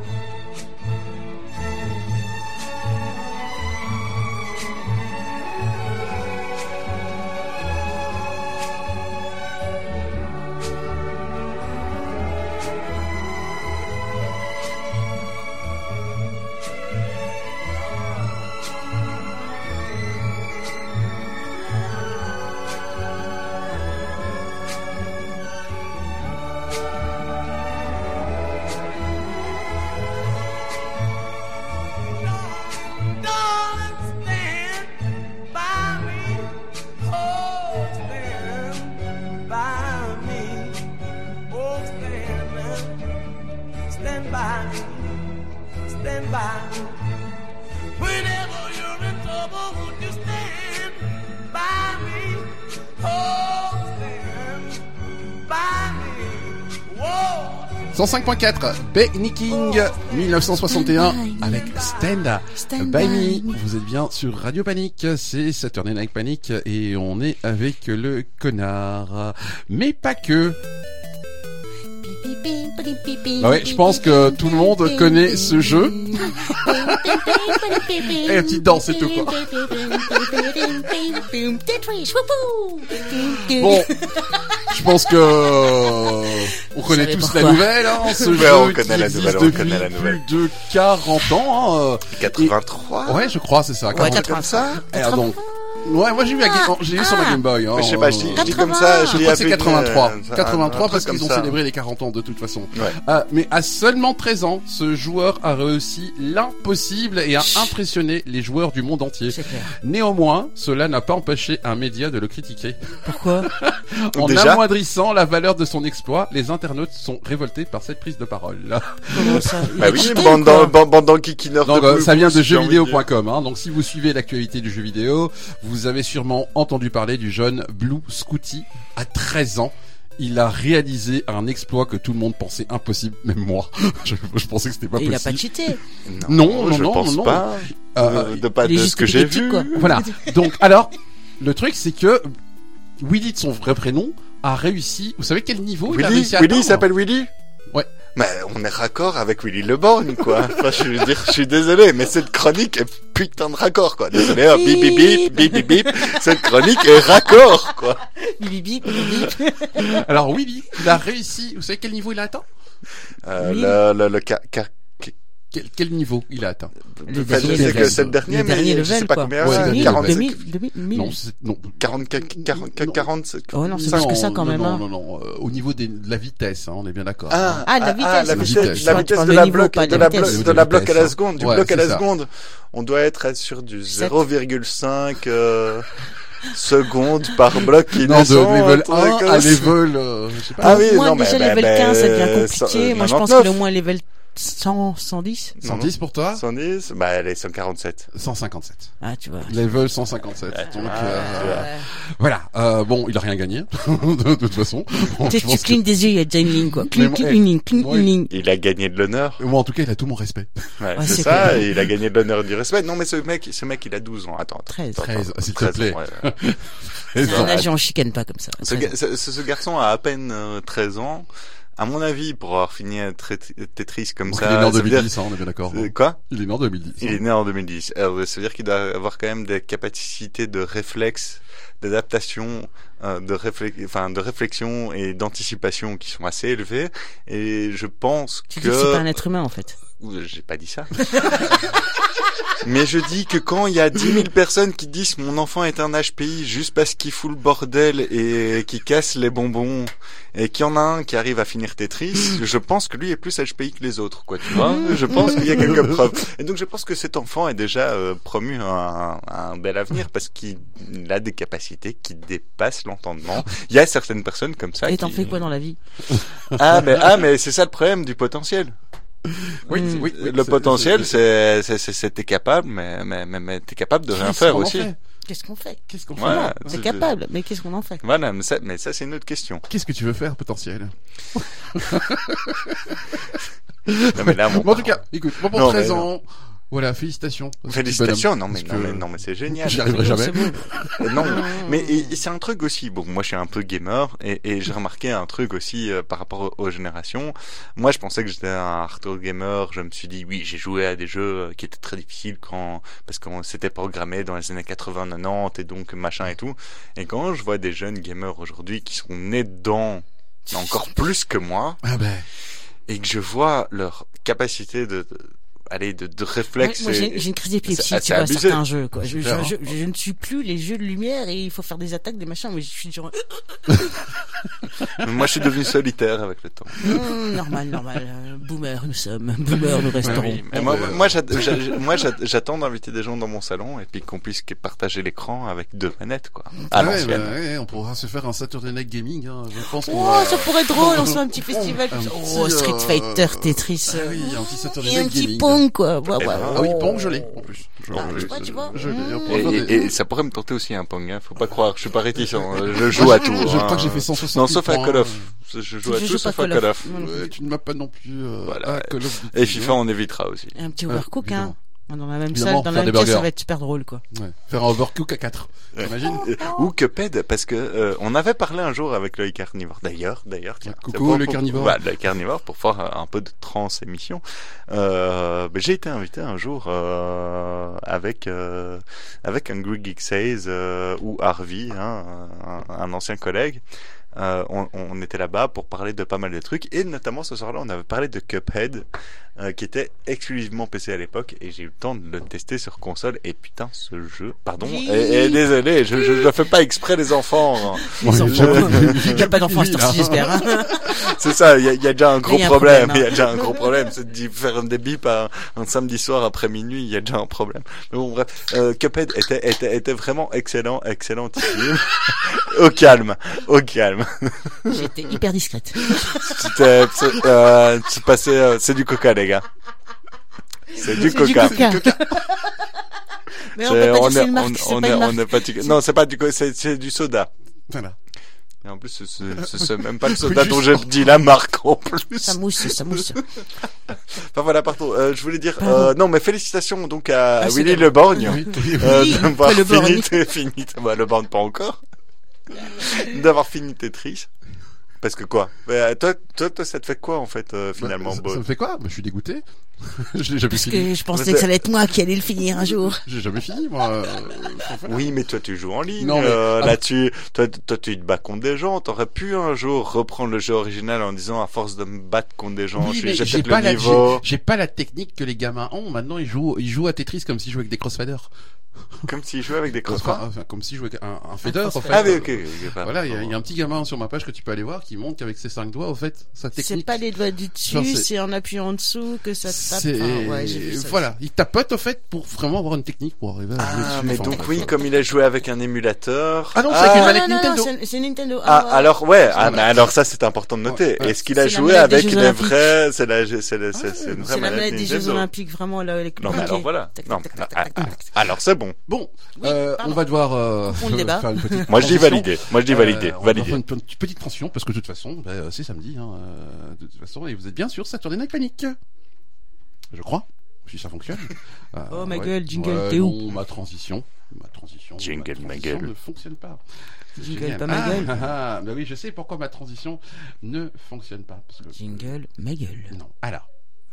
105.4, Benny King, 1961, avec Stand By by Me. Vous êtes bien sur Radio Panic, c'est Saturday Night Panic et on est avec le connard. Mais pas que. Ah ouais, je pense que tout le monde connaît ce jeu. <laughs> Et une petite danse et tout, quoi. Bon, je pense que euh, on connaît tous pourquoi. la nouvelle, hein, ce Ouais, jeu on qui connaît la existe nouvelle, on depuis connaît la nouvelle. plus de 40 ans. Hein, 83 euh. Ouais, je crois, c'est ça. Ouais, 40. comme ça Eh, ah, donc, ouais, moi j'ai eu, la Game- j'ai eu sur ma ah. Game Boy. Hein, Mais je sais pas, je dis, je dis 80. comme ça, je crois c'est avec une, 83. euh, un- 83 un parce qu'ils ont ça. célébré les 40 ans de toute façon. Ouais. Euh, mais à seulement 13 ans, ce joueur a réussi l'impossible et a impressionné les joueurs du monde entier. C'est clair. Néanmoins, cela n'a pas empêché un média de le critiquer. Pourquoi <laughs> En Déjà amoindrissant la valeur de son exploit, les internautes sont révoltés par cette prise de parole. Comment ça <laughs> Bah oui, bande dans Kikineur Donc, de euh, ça vient de jeuxvideo.com. Hein. Donc si vous suivez l'actualité du jeu vidéo, vous avez sûrement entendu parler du jeune Blue Scooty à 13 ans. Il a réalisé un exploit que tout le monde pensait impossible, même moi. <laughs> je, je pensais que c'était pas Et il a possible. pas cheaté. Non, non, je non, pense non. pas. Euh, de pas ce que j'ai vu. quoi. Voilà. <laughs> Donc, alors, le truc, c'est que Willy, de son vrai prénom, a réussi. Vous savez quel niveau il a Willy, réussi à Willy il s'appelle Willy? Mais on est raccord avec Willy Le Borgne, quoi. <laughs> Enfin, je veux dire, je suis désolé, mais cette chronique est putain de raccord, quoi. Désolé, hein, bip bip bip, bip bip bip. Cette chronique est raccord, quoi. Bip, bip, bip, bip. Alors, Willy, il a réussi. Vous savez quel niveau il a atteint? Euh, Oui. le, le, le, quel, quel niveau il a atteint Le Enfin, je dernier que c'est le dernier, Le mais dernier je sais pas quoi. combien, Ouais, euh, le dernier 40, level. 2000, 2000, 1000. Non, c'est- non. 40, 40, 40, 40, Oh non, c'est plus que ça quand même. Non, hein. non, non. euh, au niveau des- de la vitesse, hein, on est bien d'accord. Ah, Ah, la vitesse, la la vitesse, vitesse. la vitesse de la bloc, de vitesse. bloc, De la bloc à la seconde, du bloc à la seconde. On doit être sur du Sept. 0,5 euh, secondes par bloc qui non, de level un truc 1 comme à level, euh, je sais pas. Ah oui, Moi, non, mais, déjà, mais, level mais, 15, ça devient compliqué. Moi, je pense 99. que le moins level 100, 110. 110 pour toi 110, bah elle est 147. 157. Ah, tu vois. Level 157. Donc, Ah, euh, voilà. Euh, bon, il a rien gagné, <laughs> de toute façon. Bon, Tu tu que- clignes des yeux, il y a déjà une ligne, quoi. Cligne, moi, cligne, eh, une ligne, cligne, moi, une ligne. Il a gagné de l'honneur. Moi, en tout cas, il a tout mon respect. Ouais, Ouais, c'est ça, il a gagné de l'honneur et du respect. Non, mais ce mec, ce mec, il a 12 ans. Attends, attends, 13. attends, 13, attends, s'il te 13 ans, plaît. ouais. Un âge, on chicane pas comme ça. Ce, ga- ce, ce- ce garçon a à peine euh, 13 ans. À mon avis, pour avoir fini Tetris comme Donc, ça, il est né en ça veut dire- 2010, hein, on est bien d'accord. Euh, Quoi? Il est né en 2010. Il hein. est né en 2010. Alors, ça veut dire qu'il doit avoir quand même des capacités de réflexe, d'adaptation, euh, de, réflex... enfin, de réflexion et d'anticipation qui sont assez élevées. Et je pense Tu que c'est pas un être humain, en fait. Ouh, J'ai pas dit ça. <laughs> Mais je dis que quand il y a 10 000 personnes qui disent mon enfant est un HPI juste parce qu'il fout le bordel et qu'il casse les bonbons et qu'il y en a un qui arrive à finir Tetris, je pense que lui est plus HPI que les autres, quoi, tu vois. <laughs> Je pense qu'il y a quelques preuves. Et donc je pense que cet enfant est déjà euh, promu à un, à un bel avenir parce qu'il a des capacités qui dépassent l'entendement. Il y a certaines personnes comme ça Et qui... t'en fais quoi dans la vie? Ah mais ah mais c'est ça le problème du potentiel. <laughs> Oui, Hmm. oui, oui, le potentiel, c'est- c'est c'est c'est t'es capable, mais mais mais, mais t'es capable de rien faire aussi. Qu'est-ce qu'on fait? Qu'est-ce qu'on fait? Voilà. C'est capable, mais qu'est-ce qu'on en fait? Voilà, mais ça, mais ça c'est une autre question. Qu'est-ce que tu veux faire, potentiel? <laughs> Non mais là, mon Bon, en tout cas, écoute, moi pour Non, 13 mais ans, voilà, félicitations. Félicitations, non mais non mais non mais c'est génial. J'y arriverai jamais. Euh, Non, <laughs> mais c'est un truc aussi. Bon, moi, je suis un peu gamer et, et j'ai remarqué un truc aussi euh, par rapport aux, générations. Moi, je pensais que j'étais un hardcore gamer. Je me suis dit, oui, j'ai joué à des jeux euh, qui étaient très difficiles quand parce qu'on s'était programmé dans les années 80-90 et donc machin et tout. Et quand je vois des jeunes gamers aujourd'hui qui sont nés dedans encore plus que moi Ah ben, et que je vois leur capacité de, de aller de, de Ouais, réflexe. moi, j'ai j'ai une crise d'épilepsie, c'est- tu vois, abusé. certains jeux, quoi. Je, Super, je, hein. je, je ne suis plus les jeux de lumière et il faut faire des attaques, des machins, mais je suis genre, <laughs> moi, je suis devenu solitaire avec le temps. Hum, normal, normal, euh, boomer, nous sommes, boomer, nous resterons. Oui, mais moi, j'a- moi, j'att- j'attends d'inviter des gens dans mon salon et puis qu'on puisse partager l'écran avec deux manettes, quoi. À ah ouais, bah, on pourra se faire un Saturday Night Gaming. Hein. Je pense Oh, va- ça pourrait être drôle, on se fait un petit festival. Un Oh, Street euh, Fighter, Tetris. Ah euh, oui, un petit Saturday Et un Night petit Gaming. Quoi. Ouais, ouais. Ah oui, Pong, je l'ai, en plus. Ah, je- tu vois. je. Mmh. Pourra Et, ça pourrait me tenter aussi un Pong, hein. faut pas croire, je suis pas réticent, hein. je joue à tout. Je hein. crois que j'ai fait 160 Non, sauf à. Call of. Je joue à Je tout joue sauf à Call Call of. tu ne m'as pas non plus euh, Voilà. à Call of Duty. Et FIFA, on évitera aussi. Un petit overcook, hein. Évidemment. Dans la même salle, dans la même pièce, ça va être super drôle, quoi. Ouais. Faire un overcook à 4. Ouais. T'imagines <laughs> Ou Cuphead, parce que euh, on avait parlé un jour avec le carnivore. D'ailleurs, d'ailleurs, tiens. Coucou, le carnivore. Voilà, le carnivore pour faire un peu de trans émission. Euh, ben, j'ai été invité un jour euh, avec euh, avec un Greek Geek Says euh, ou Harvey, hein, un, un ancien collègue. Euh, on, on était là-bas pour parler de pas mal de trucs et notamment ce soir-là on avait parlé de Cuphead euh, qui était exclusivement PC à l'époque et j'ai eu le temps de le tester sur console et putain ce jeu pardon et, et désolé je, je le fais pas exprès les enfants hein. Les enfants. <laughs> je- Il n'y a pas d'enfants à j'espère. hein. <laughs> c'est ça il y a, il y a déjà un gros y a problème il y a hein. déjà un gros problème c'est de faire des bips un, un samedi soir après minuit il y a déjà un problème mais bon bref euh, Cuphead était, était était vraiment excellent excellentissime <laughs> au calme au calme J'étais hyper discrète. C'était, c'est, euh, c'est passé, euh, c'est du coca, les gars. <laughs> C'est du C'est du coca. coca. <laughs> Mais on C'est- peut pas on dire c'est est- une marque, on- c'est on pas est- une on marque. n'est pas du- <laughs> non, c'est pas du, co- c'est, du soda. Voilà. Et en plus, c'est, c'est, c'est- c'est même pas le soda dont j'ai dit la marque en plus. Ça mousse, ça mousse. Enfin voilà, pardon. Euh, je voulais dire, euh, non, mais félicitations donc à Ah, Willy. Le Borgne. Oui. Euh, Oui, d'avoir pas le fini, fini, bah, le Borgne pas encore. d'avoir fini Tetris. Parce que quoi? Bah, toi, toi, toi, ça te fait quoi, en fait, euh, finalement, Bah, ça, Bo ça me fait quoi? Bah, Je suis dégoûté. <laughs> je l'ai jamais Parce fini. que je pensais que ça allait être moi qui allais le finir un jour. J'ai jamais fini, moi. euh. Oui, mais toi tu joues en ligne. Non, mais- euh, ah. Là-dessus, toi, toi tu te bats contre des gens. T'aurais pu un jour reprendre le jeu original en disant à force de me battre contre des gens, Oui, j'ai peut-être pas, le la, niveau. j'ai- j'ai pas la technique que les gamins ont. Maintenant, ils jouent, ils jouent à Tetris comme s'ils jouaient avec des crossfaders. <laughs> Comme s'ils jouaient avec des crossbars. enfin, comme s'ils jouaient avec un, un fader, en fait. Ah oui, ok. Voilà, il y, a- il y a un petit gamin sur ma page que tu peux aller voir qui montre qu'avec ses cinq doigts, au fait, sa C'est technique. pas les doigts du dessus, c'est- c'est en appuyant en dessous que ça tape. C'est Enfin, ouais, vu ça. voilà, il tapote au fait pour vraiment avoir une technique pour arriver à jouer Ah, mais Enfin, donc oui, comme il a joué avec un émulateur. Ah non, c'est avec une Non, manette non, non, Nintendo. c'est- c'est Nintendo. Ah, ouais. alors ouais, ah, mais alors ça c'est important de noter. Est-ce qu'il a C'est joué avec Olympiques. vrais, c'est la, c'est la, c'est c'est une vraie C'est la manette des Jeux. Olympiques, vraiment, là, avec Non, mais alors voilà. Mais- ah, ah, alors c'est bon. Bon, Oui, euh, pardon. on va devoir euh, <laughs> faire une petite <laughs> Moi je dis validé. Moi je dis Euh, validé. on va faire une, petite transition parce que de toute façon, bah, euh, c'est samedi. Hein, euh, de toute façon, et vous êtes bien sûr Saturday Night Panic. Je crois, si ça fonctionne. <laughs> Euh, Oh, ma gueule, jingle, Ouais, t'es où non, Ma transition, ma transition, Jingle, ma ma transition gueule. ne fonctionne pas. Jingle, génial. pas ma Ah, gueule. ah, ah, bah oui, je sais pourquoi ma transition ne fonctionne pas. Parce que Jingle, ma gueule. non. Alors.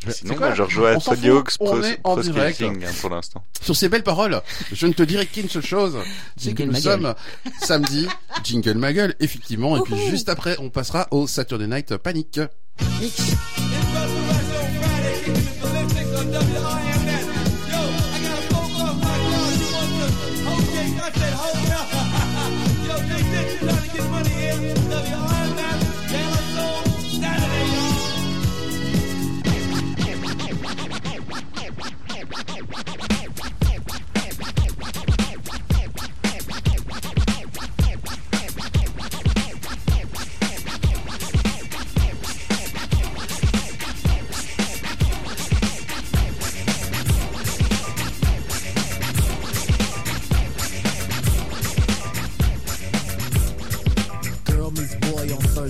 Sinon, quoi je à Tony Hawk's pour l'instant. Sur ces belles paroles, je ne te dirai qu'une seule chose, c'est que nous sommes samedi, jingle ma gueule, effectivement, et puis juste après, on passera au Saturday Night Panic.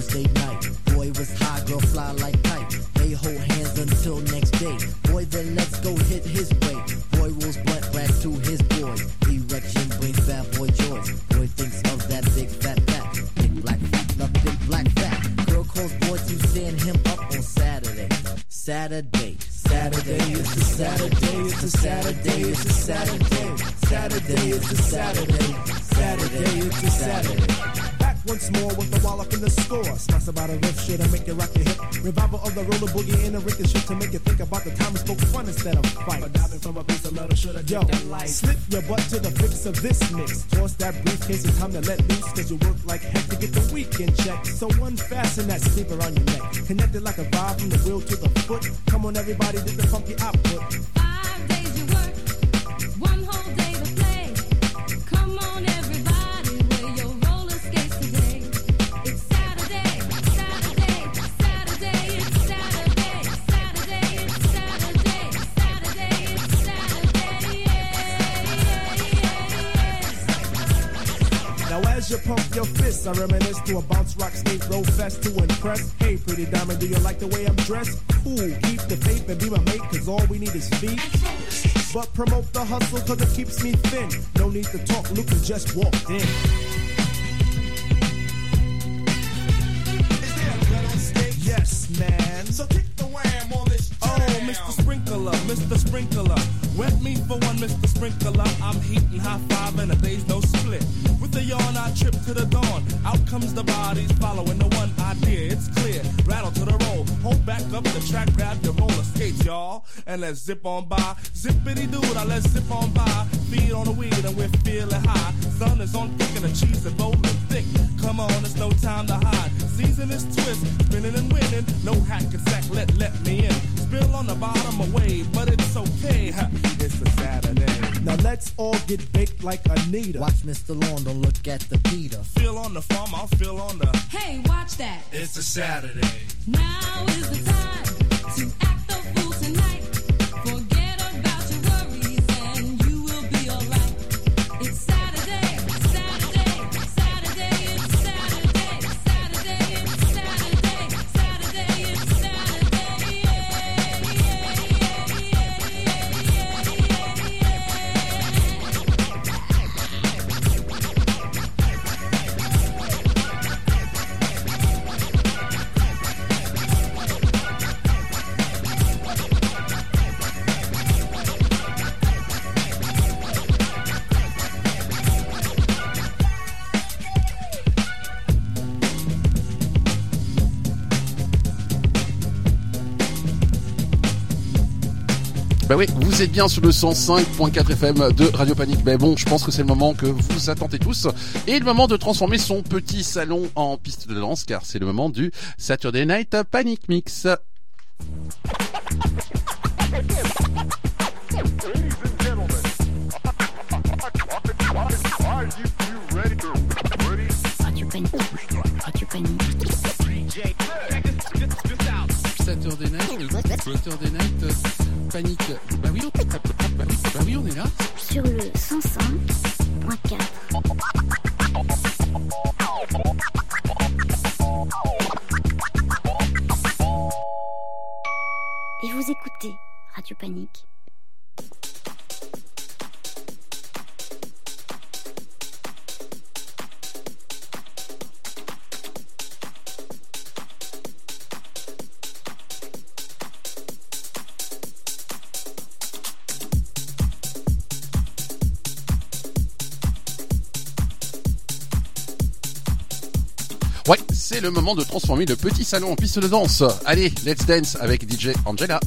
Thursday night. Boy was high, girl fly like kite. They hold hands until next day. Boy then let's go hit his way. Boy rolls blunt back to his boy. Erection brings bad boy joy. Boy thinks of that big fat fat. Big black fat, nothing black fat. Girl calls boy to stand him up on Saturday. Saturday. Saturday is a Saturday, it's a Saturday, it's a Saturday. Saturday is a Saturday. Saturday is a Saturday. Back once more with the wall up in the score. Smash about a riff shit and make it rock your hip. Revival of the roller boogie in a ricochet shit to make you think about the time we spoke fun instead of fight. But diving from a piece of metal should have Yo, slip your butt to the fix of this mix. Toss that briefcase, it's time to let loose. Cause you work like heck to get the weekend check. So unfasten that sleeper on your neck. Connected like a vibe from the wheel to the foot. Come on, everybody, did the funky output. You pump your fists, I reminisce to a bounce rock skate roll fest to impress. Hey, pretty diamond, do you like the way I'm dressed? Cool, keep the faith and be my mate, cause all we need is feet. But promote the hustle cause it keeps me thin. No need to talk, Luke just walked in. Is there a on stage? Yes, man. So kick the wham on this Oh, Mr. Sprinkler, Mr. Sprinkler. Wet me for one, Mr. Sprinkler. I'm heating high five and a day's no split. With a yawn, I trip to the dawn. Out comes the bodies following the one idea. It's clear. Rattle to the roll. Hold back up the track, grab your roller skates, y'all. And let's zip on by. Zippity doo, now let's zip on by. Feed on the weed and we're feeling high. Sun is on thick and the cheese is rolling thick. Come on, it's no time to hide. Season is twist, spinning and winning. No hack and sack, let let me in. Spill on the bottom away, but it's okay. ha, It's a Saturday. Now let's all get baked like Anita. Watch Mr. Lawn, don't look at the Peter. Feel on the farm, I'll feel on the. Hey, watch that. It's a Saturday. Now is the time to act the oui, vous êtes bien sur le 105.4 FM de Radio Panique. Mais bon, je pense que c'est le moment que vous attendez tous. Et le moment de transformer son petit salon en piste de danse, car c'est le moment du Saturday Night Panic Mix. Saturday Night, Saturday Night Panique. C'est le moment de transformer le petit salon en piste de danse. Allez, let's dance avec DJ Angela.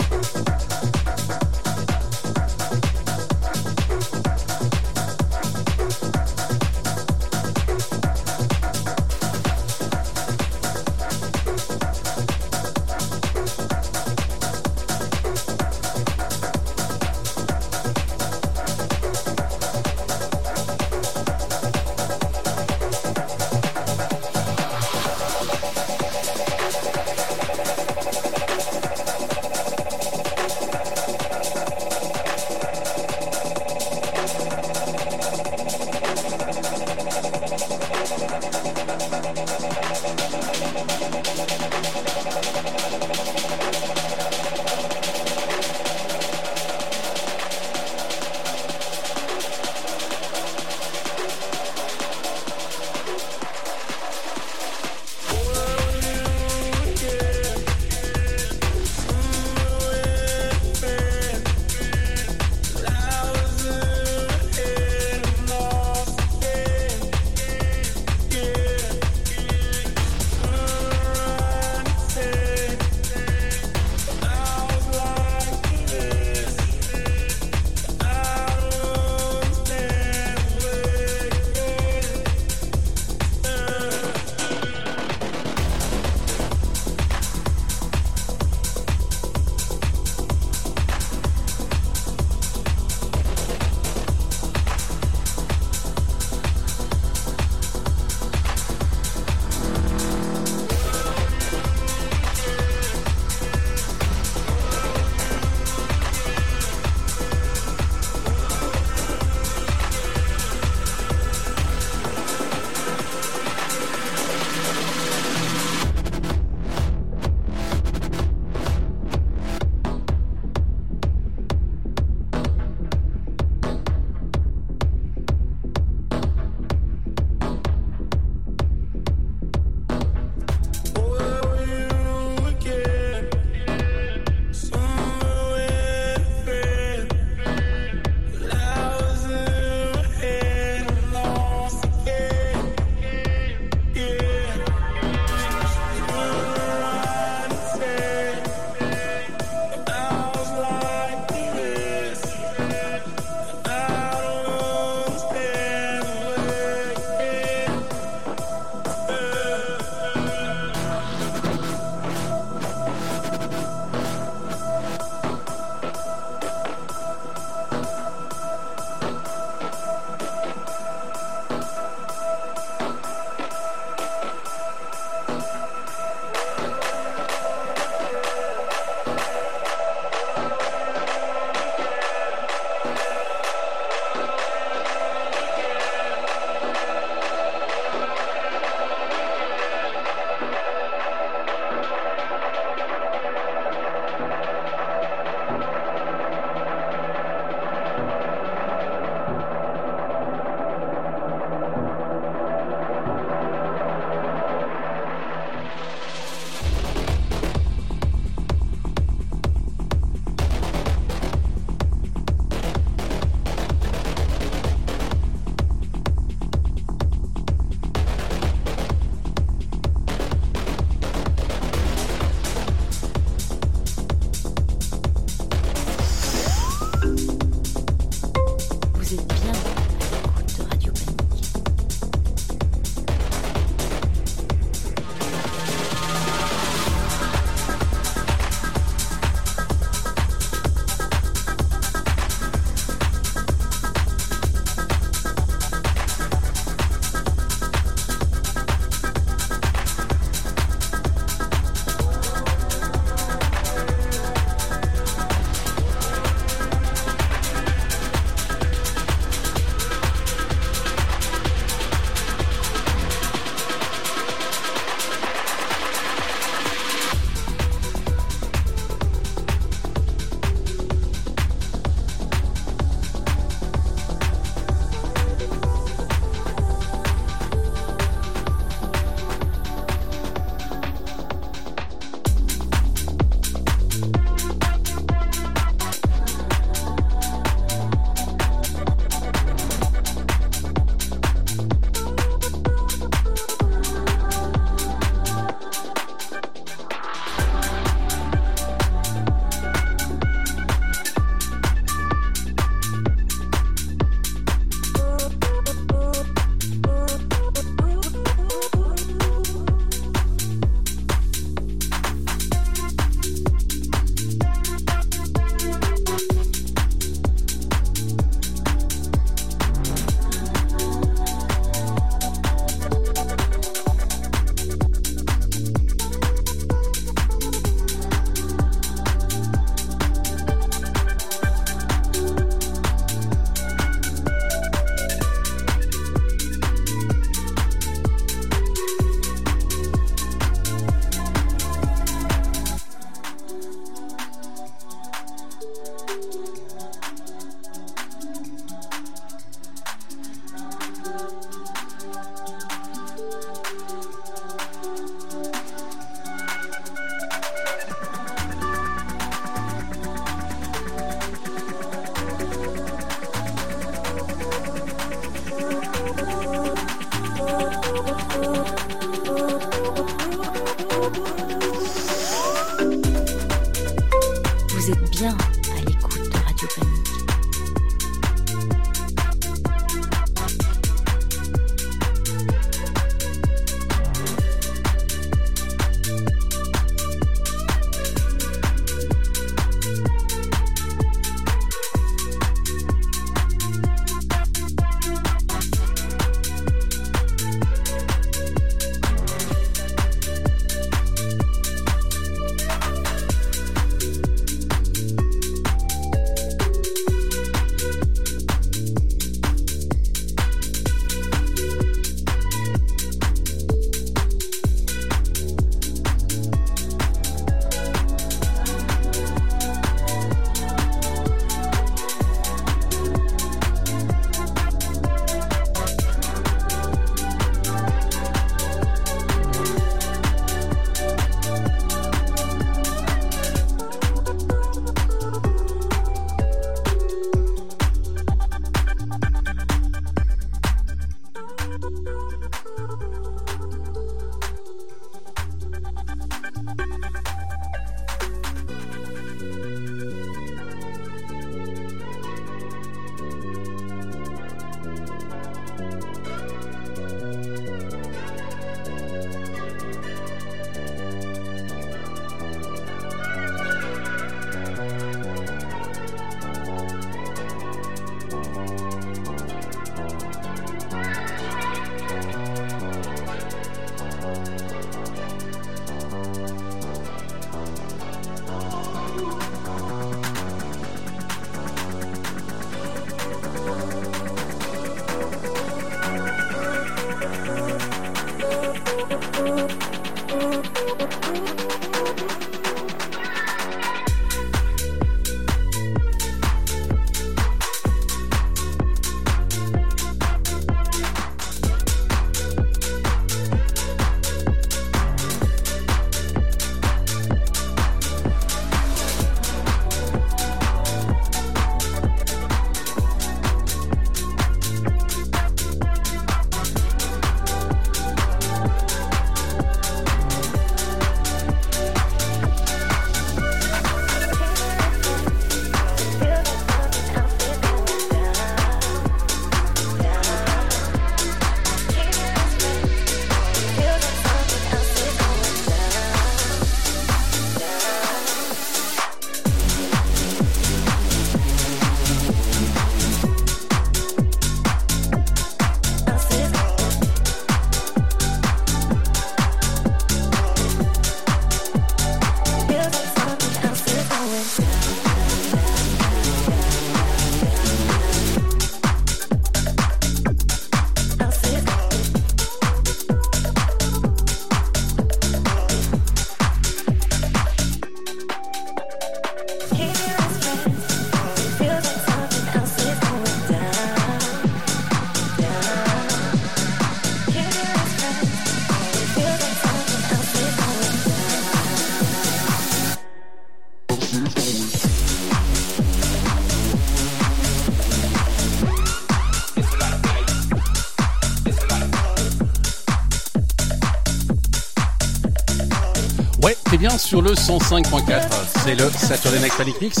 Sur le 105.4. C'est le Saturday Night Panic Mix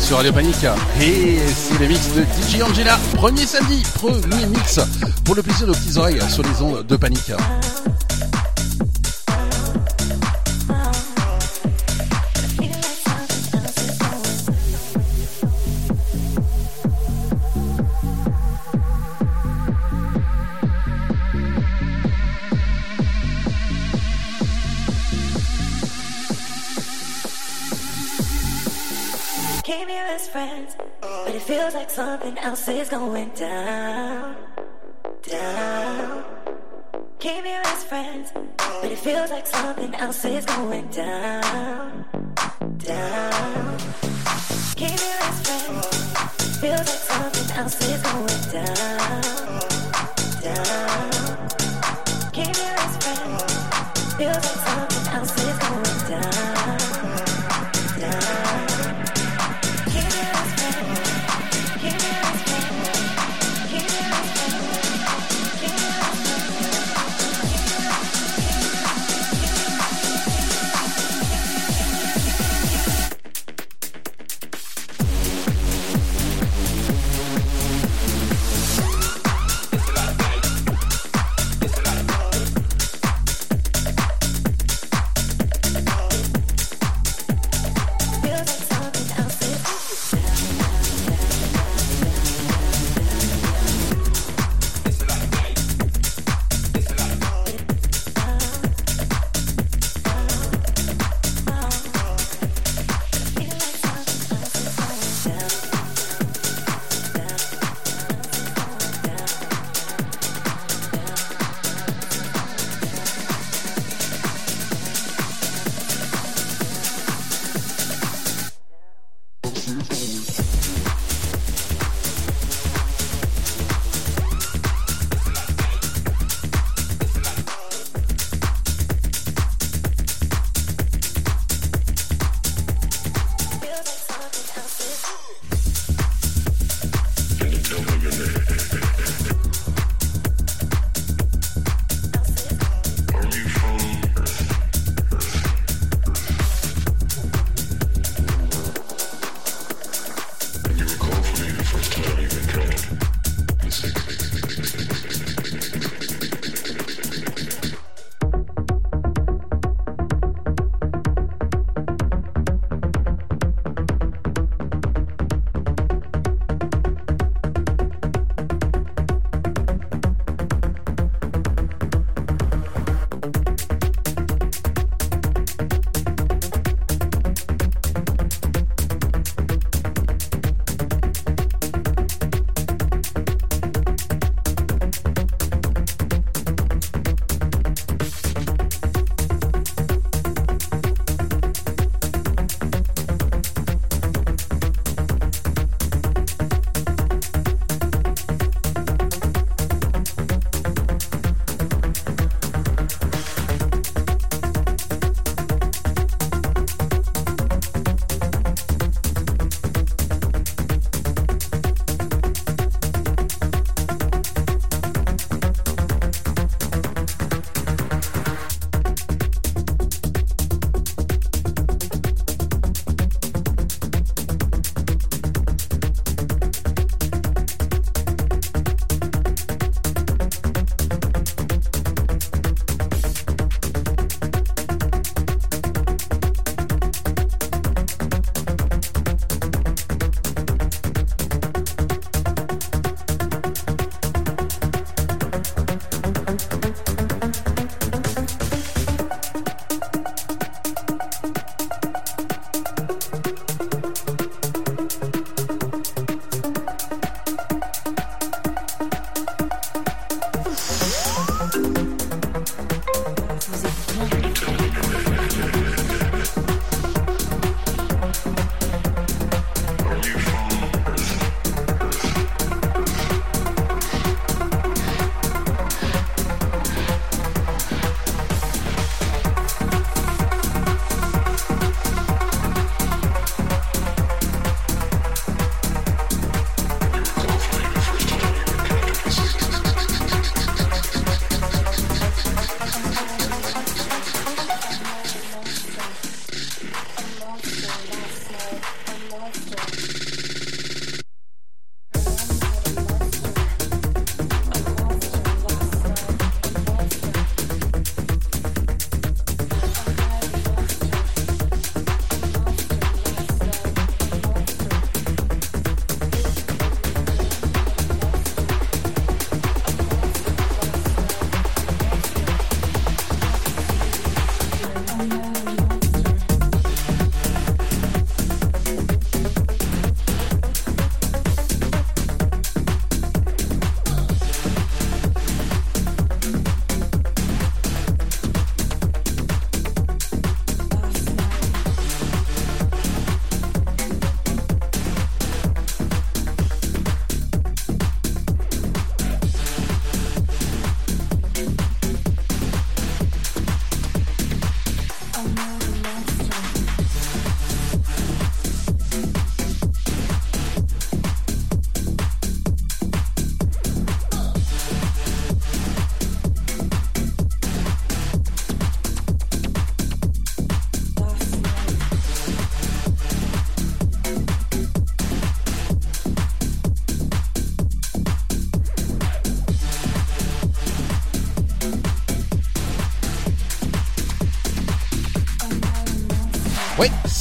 sur Radio. Et c'est le mix de DJ Angela. Premier samedi, premier mix pour le plaisir de petites oreilles sur les ondes de Panic. Feels like something else is going down. Down. Came here as friends, but it feels like something else is going down. Down. Came here as friends, feels like something else is going down. Down. Came here as friends, feels like something else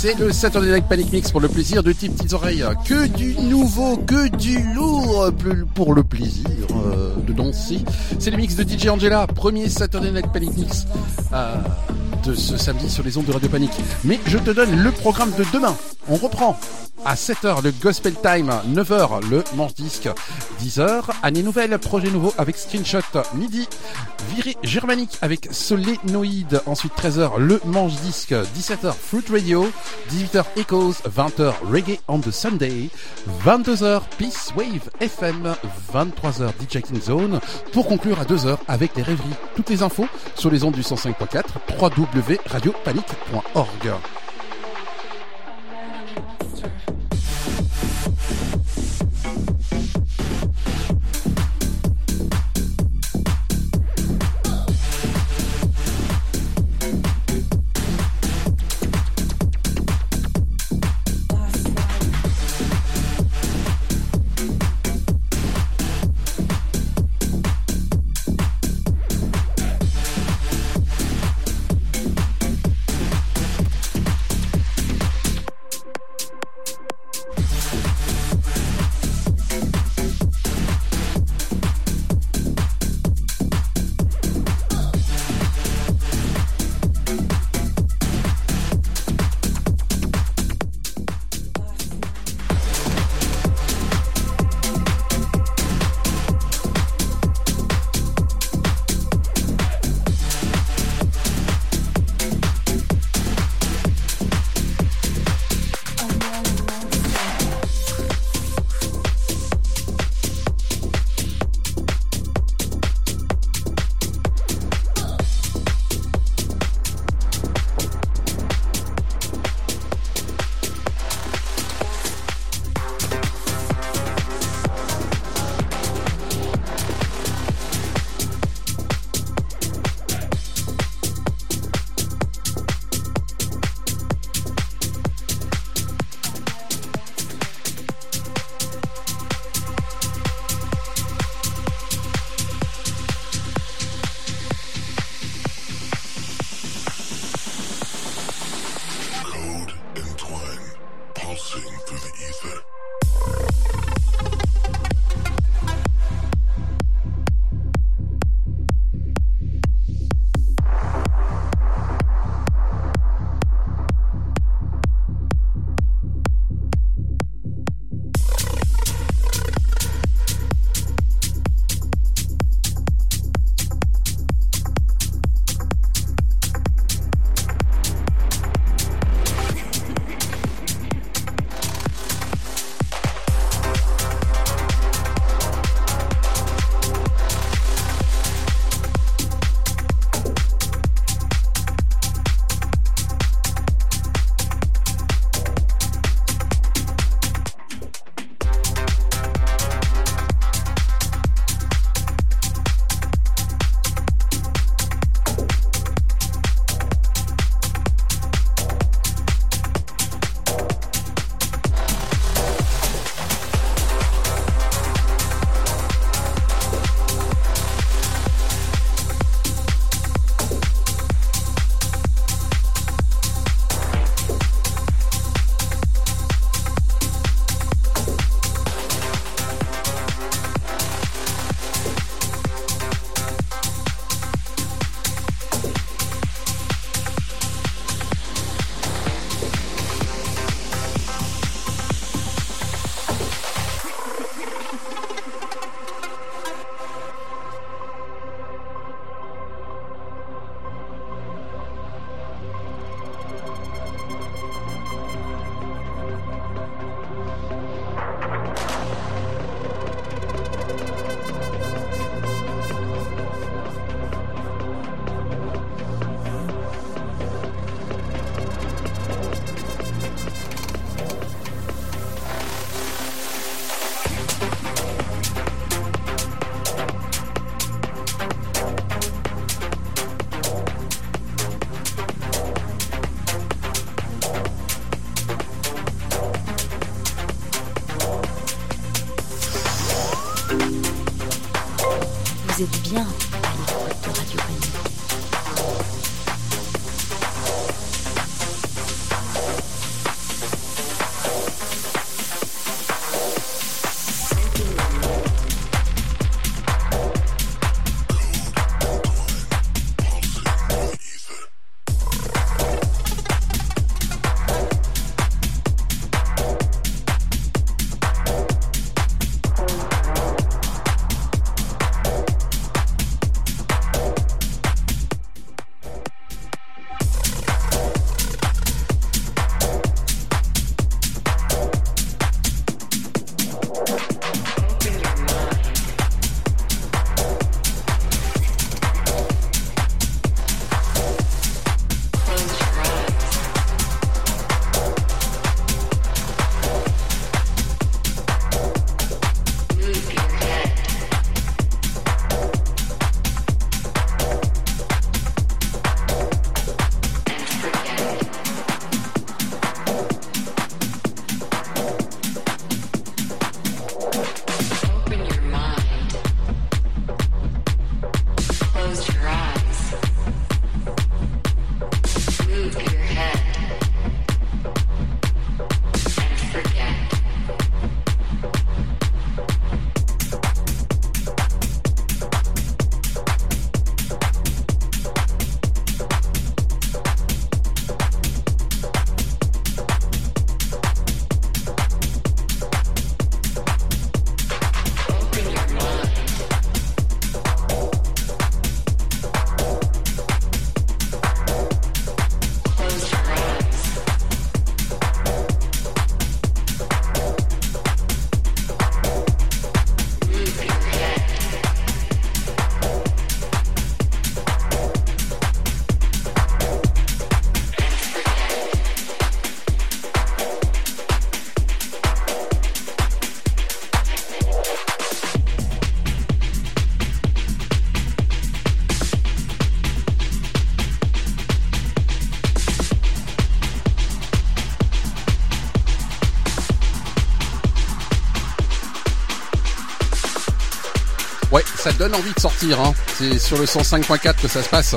c'est le Saturday Night Panic Mix pour le plaisir de tes petites oreilles. Que du nouveau, que du lourd pour le plaisir euh, de danser. C'est le mix de DJ Angela, premier Saturday Night Panic Mix euh, de ce samedi sur les ondes de Radio Panic. Mais je te donne le programme de demain. On reprend à 7h le Gospel Time, 9h le Manche Disque, 10h année nouvelle, projet nouveau avec Screenshot, midi virée germanique avec Solénoïde, ensuite 13h le Manche Disque, 17h Fruit Radio, 18h Echoes, 20h Reggae on the Sunday, 22h Peace Wave FM, 23h DJ King Zone, pour conclure à 2h avec les rêveries. Toutes les infos sur les ondes du 105.4, www.radiopanique.org. donne envie de sortir. Hein. C'est sur le 105.4 que ça se passe.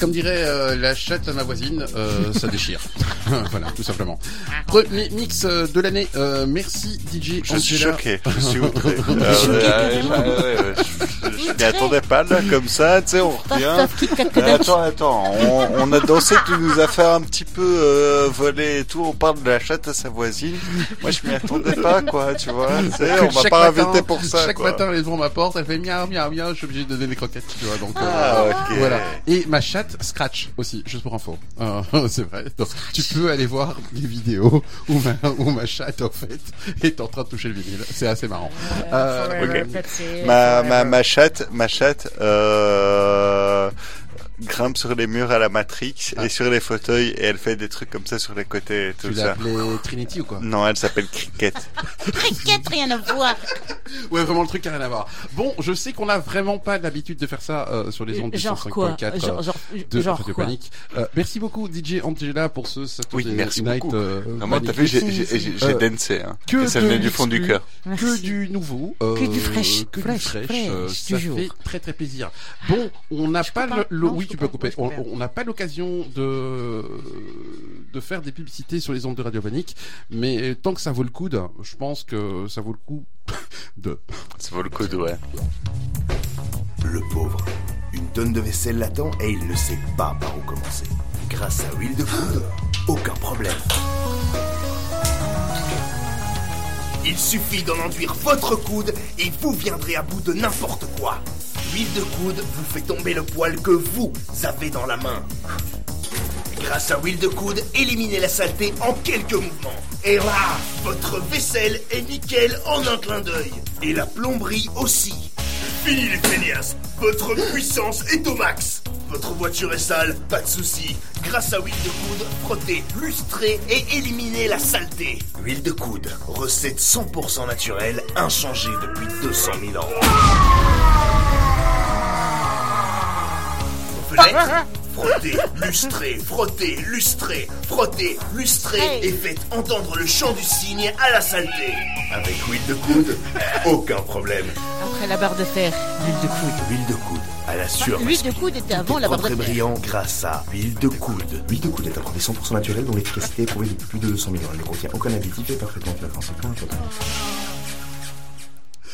Comme dirait euh, la chatte à ma voisine, euh, ça déchire. <laughs> <laughs> voilà, tout simplement. Premier mix euh, de l'année. Euh, merci DJ Je suis choqué, je suis <laughs> outré. Euh, ouais, ouais, ouais, ouais, je- je m'y attendais pas là comme ça, tu sais, on revient. Mais Attends, attends, on, on a dansé, tu nous as fait un petit peu euh, voler et tout, on parle de la chatte à sa voisine. Moi je m'y attendais pas quoi, tu vois. Tu sais, on m'a pas matin- invité pour ça. Chaque quoi. matin, elle est devant ma porte, elle fait miaou, miaou, miaou, je suis obligé de donner des croquettes, tu vois, donc, euh, Ah, ok. voilà. Et ma chatte scratch aussi, juste pour info. Euh, <laughs> c'est vrai. Donc, tu peux aller voir les vidéos où ma, où ma chatte, en fait, est en train de toucher le vinyle. C'est assez marrant. Euh, Ma, ma, ma chatte, ma chatte, euh, grimpe sur les murs à la Matrix et sur les fauteuils et elle fait des trucs comme ça sur les côtés et tout tu ça. appelé Trinity ou quoi? Non, elle s'appelle Cricket. <laughs> Cricket, rien à voir. Ouais, vraiment le truc a rien à voir. Bon, je sais qu'on n'a vraiment pas l'habitude de faire ça euh, sur les ondes Genre quoi? 105.4 Genre- euh, genre- de genre quoi? Panique. Euh, merci beaucoup DJ Angela pour ce Saturday Oui, merci Night. beaucoup. euh, Vraiment, t'as vu, j'ai- dansé, hein. Que Et ça venait du fond du cœur. Que du nouveau. Que du fraîche, Que du fraîche. ça fait très très plaisir. Bon, on n'a pas, le, oui, tu peux couper. On n'a pas l'occasion de de faire des publicités sur les ondes de Radio Panique, mais tant que ça vaut le coup, de- je pense que ça vaut le coup <laughs> de. Ça vaut le coup, ouais. Le pauvre. Une tonne de vaisselle l'attend et il ne sait pas par où commencer. Grâce à huile de coude, aucun problème. Il suffit d'en enduire votre coude et vous viendrez à bout de n'importe quoi. L'huile de coude vous fait tomber le poil que vous avez dans la main. Grâce à huile de coude, éliminez la saleté en quelques mouvements. Et là, votre vaisselle est nickel en un clin d'œil. Et la plomberie aussi. Fini les feignasses, votre puissance est au max. Votre voiture est sale, pas de souci. Grâce à huile de coude, frottez, lustrez et éliminez la saleté. Huile de coude, recette 100% naturelle, inchangée depuis 200 000 ans. Frottez, lustrez, frottez, lustrez, frottez, lustrez et faites entendre le chant du cygne à la saleté. Avec huile de coude, aucun problème. Après la barre de fer, l'huile de coude. Huile de coude, à la sueur. L'huile de coude était avant la barre de fer. brillant grâce à l'huile de coude. L'huile de coude est un produit 100% naturel dont l'efficacité est prouvée depuis plus de 200 000 ans. Elle ne contient aucun additif et est parfaitement point important.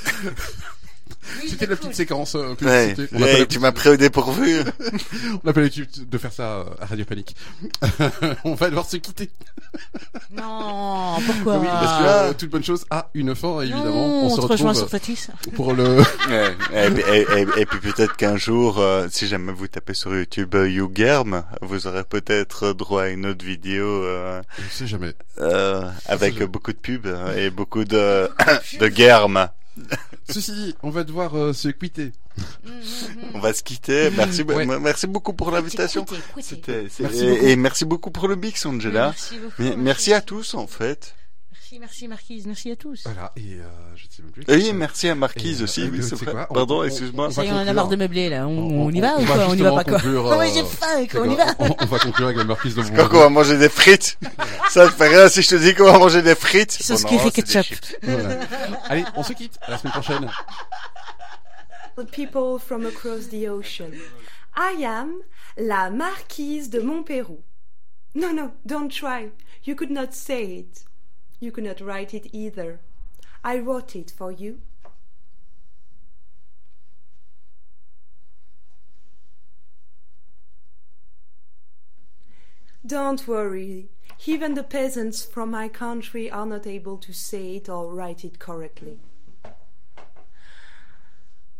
<laughs> C'était la petite séquence euh, Ouais. On tu m'as pris au dépourvu. <laughs> On n'a pas l'habitude de faire ça euh, à Radio Panique. <laughs> on va devoir se quitter. <laughs> Non, pourquoi Oui, parce que euh, toute bonne chose a une fin, évidemment. Non, on se retrouve sur Fatis. pour le. Ouais, et, puis- et- et- et puis peut-être qu'un jour, euh, si jamais vous tapez sur YouTube euh, YouGerm, vous aurez peut-être droit à une autre vidéo euh, Je sais jamais. euh, avec beaucoup de pubs et beaucoup de de <coughs> germ. <laughs> Ceci dit, on va devoir euh, se quitter. On va se quitter. Merci, Ouais. merci beaucoup pour l'invitation. Et, et merci beaucoup pour le mix, Angela. Merci beaucoup. Mais- merci à tous, en fait. Merci, merci Marquise, merci à tous. Voilà, et euh, je ne sais même plus. Oui, merci à Marquise Et, aussi. euh, Oui, c'est vrai. quoi, on- Pardon, on- excuse-moi. on Ça y est, va on en a marre de meubler là. On, On- on y on- va on ou va quoi? On y va pas quoi? conclure, ouais, euh, j'ai faim, quoi, on y va. on, on va conclure avec la marquise de C'est quoi qu'on va manger des frites Ça te fait rien si je te dis qu'on va manger des frites Sauce Bon, curry ketchup. Voilà. Allez, on se quitte. À la semaine prochaine. The people from across the ocean. I am la marquise de Montpérou. No, no, don't try. You could not say it. You cannot write it either. I wrote it for you. Don't worry. Even the peasants from my country are not able to say it or write it correctly.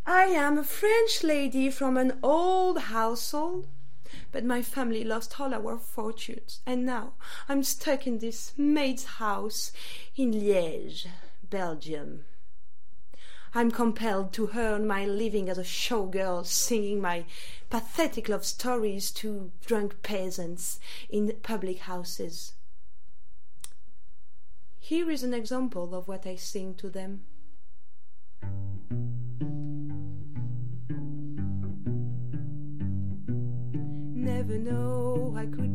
I am a French lady from an old household, but my family lost all our fortunes, and now I'm stuck in this maid's house in Liège, Belgium. I'm compelled to earn my living as a showgirl, singing my pathetic love stories to drunk peasants in public houses. Here is an example of what I sing to them. Never know. I could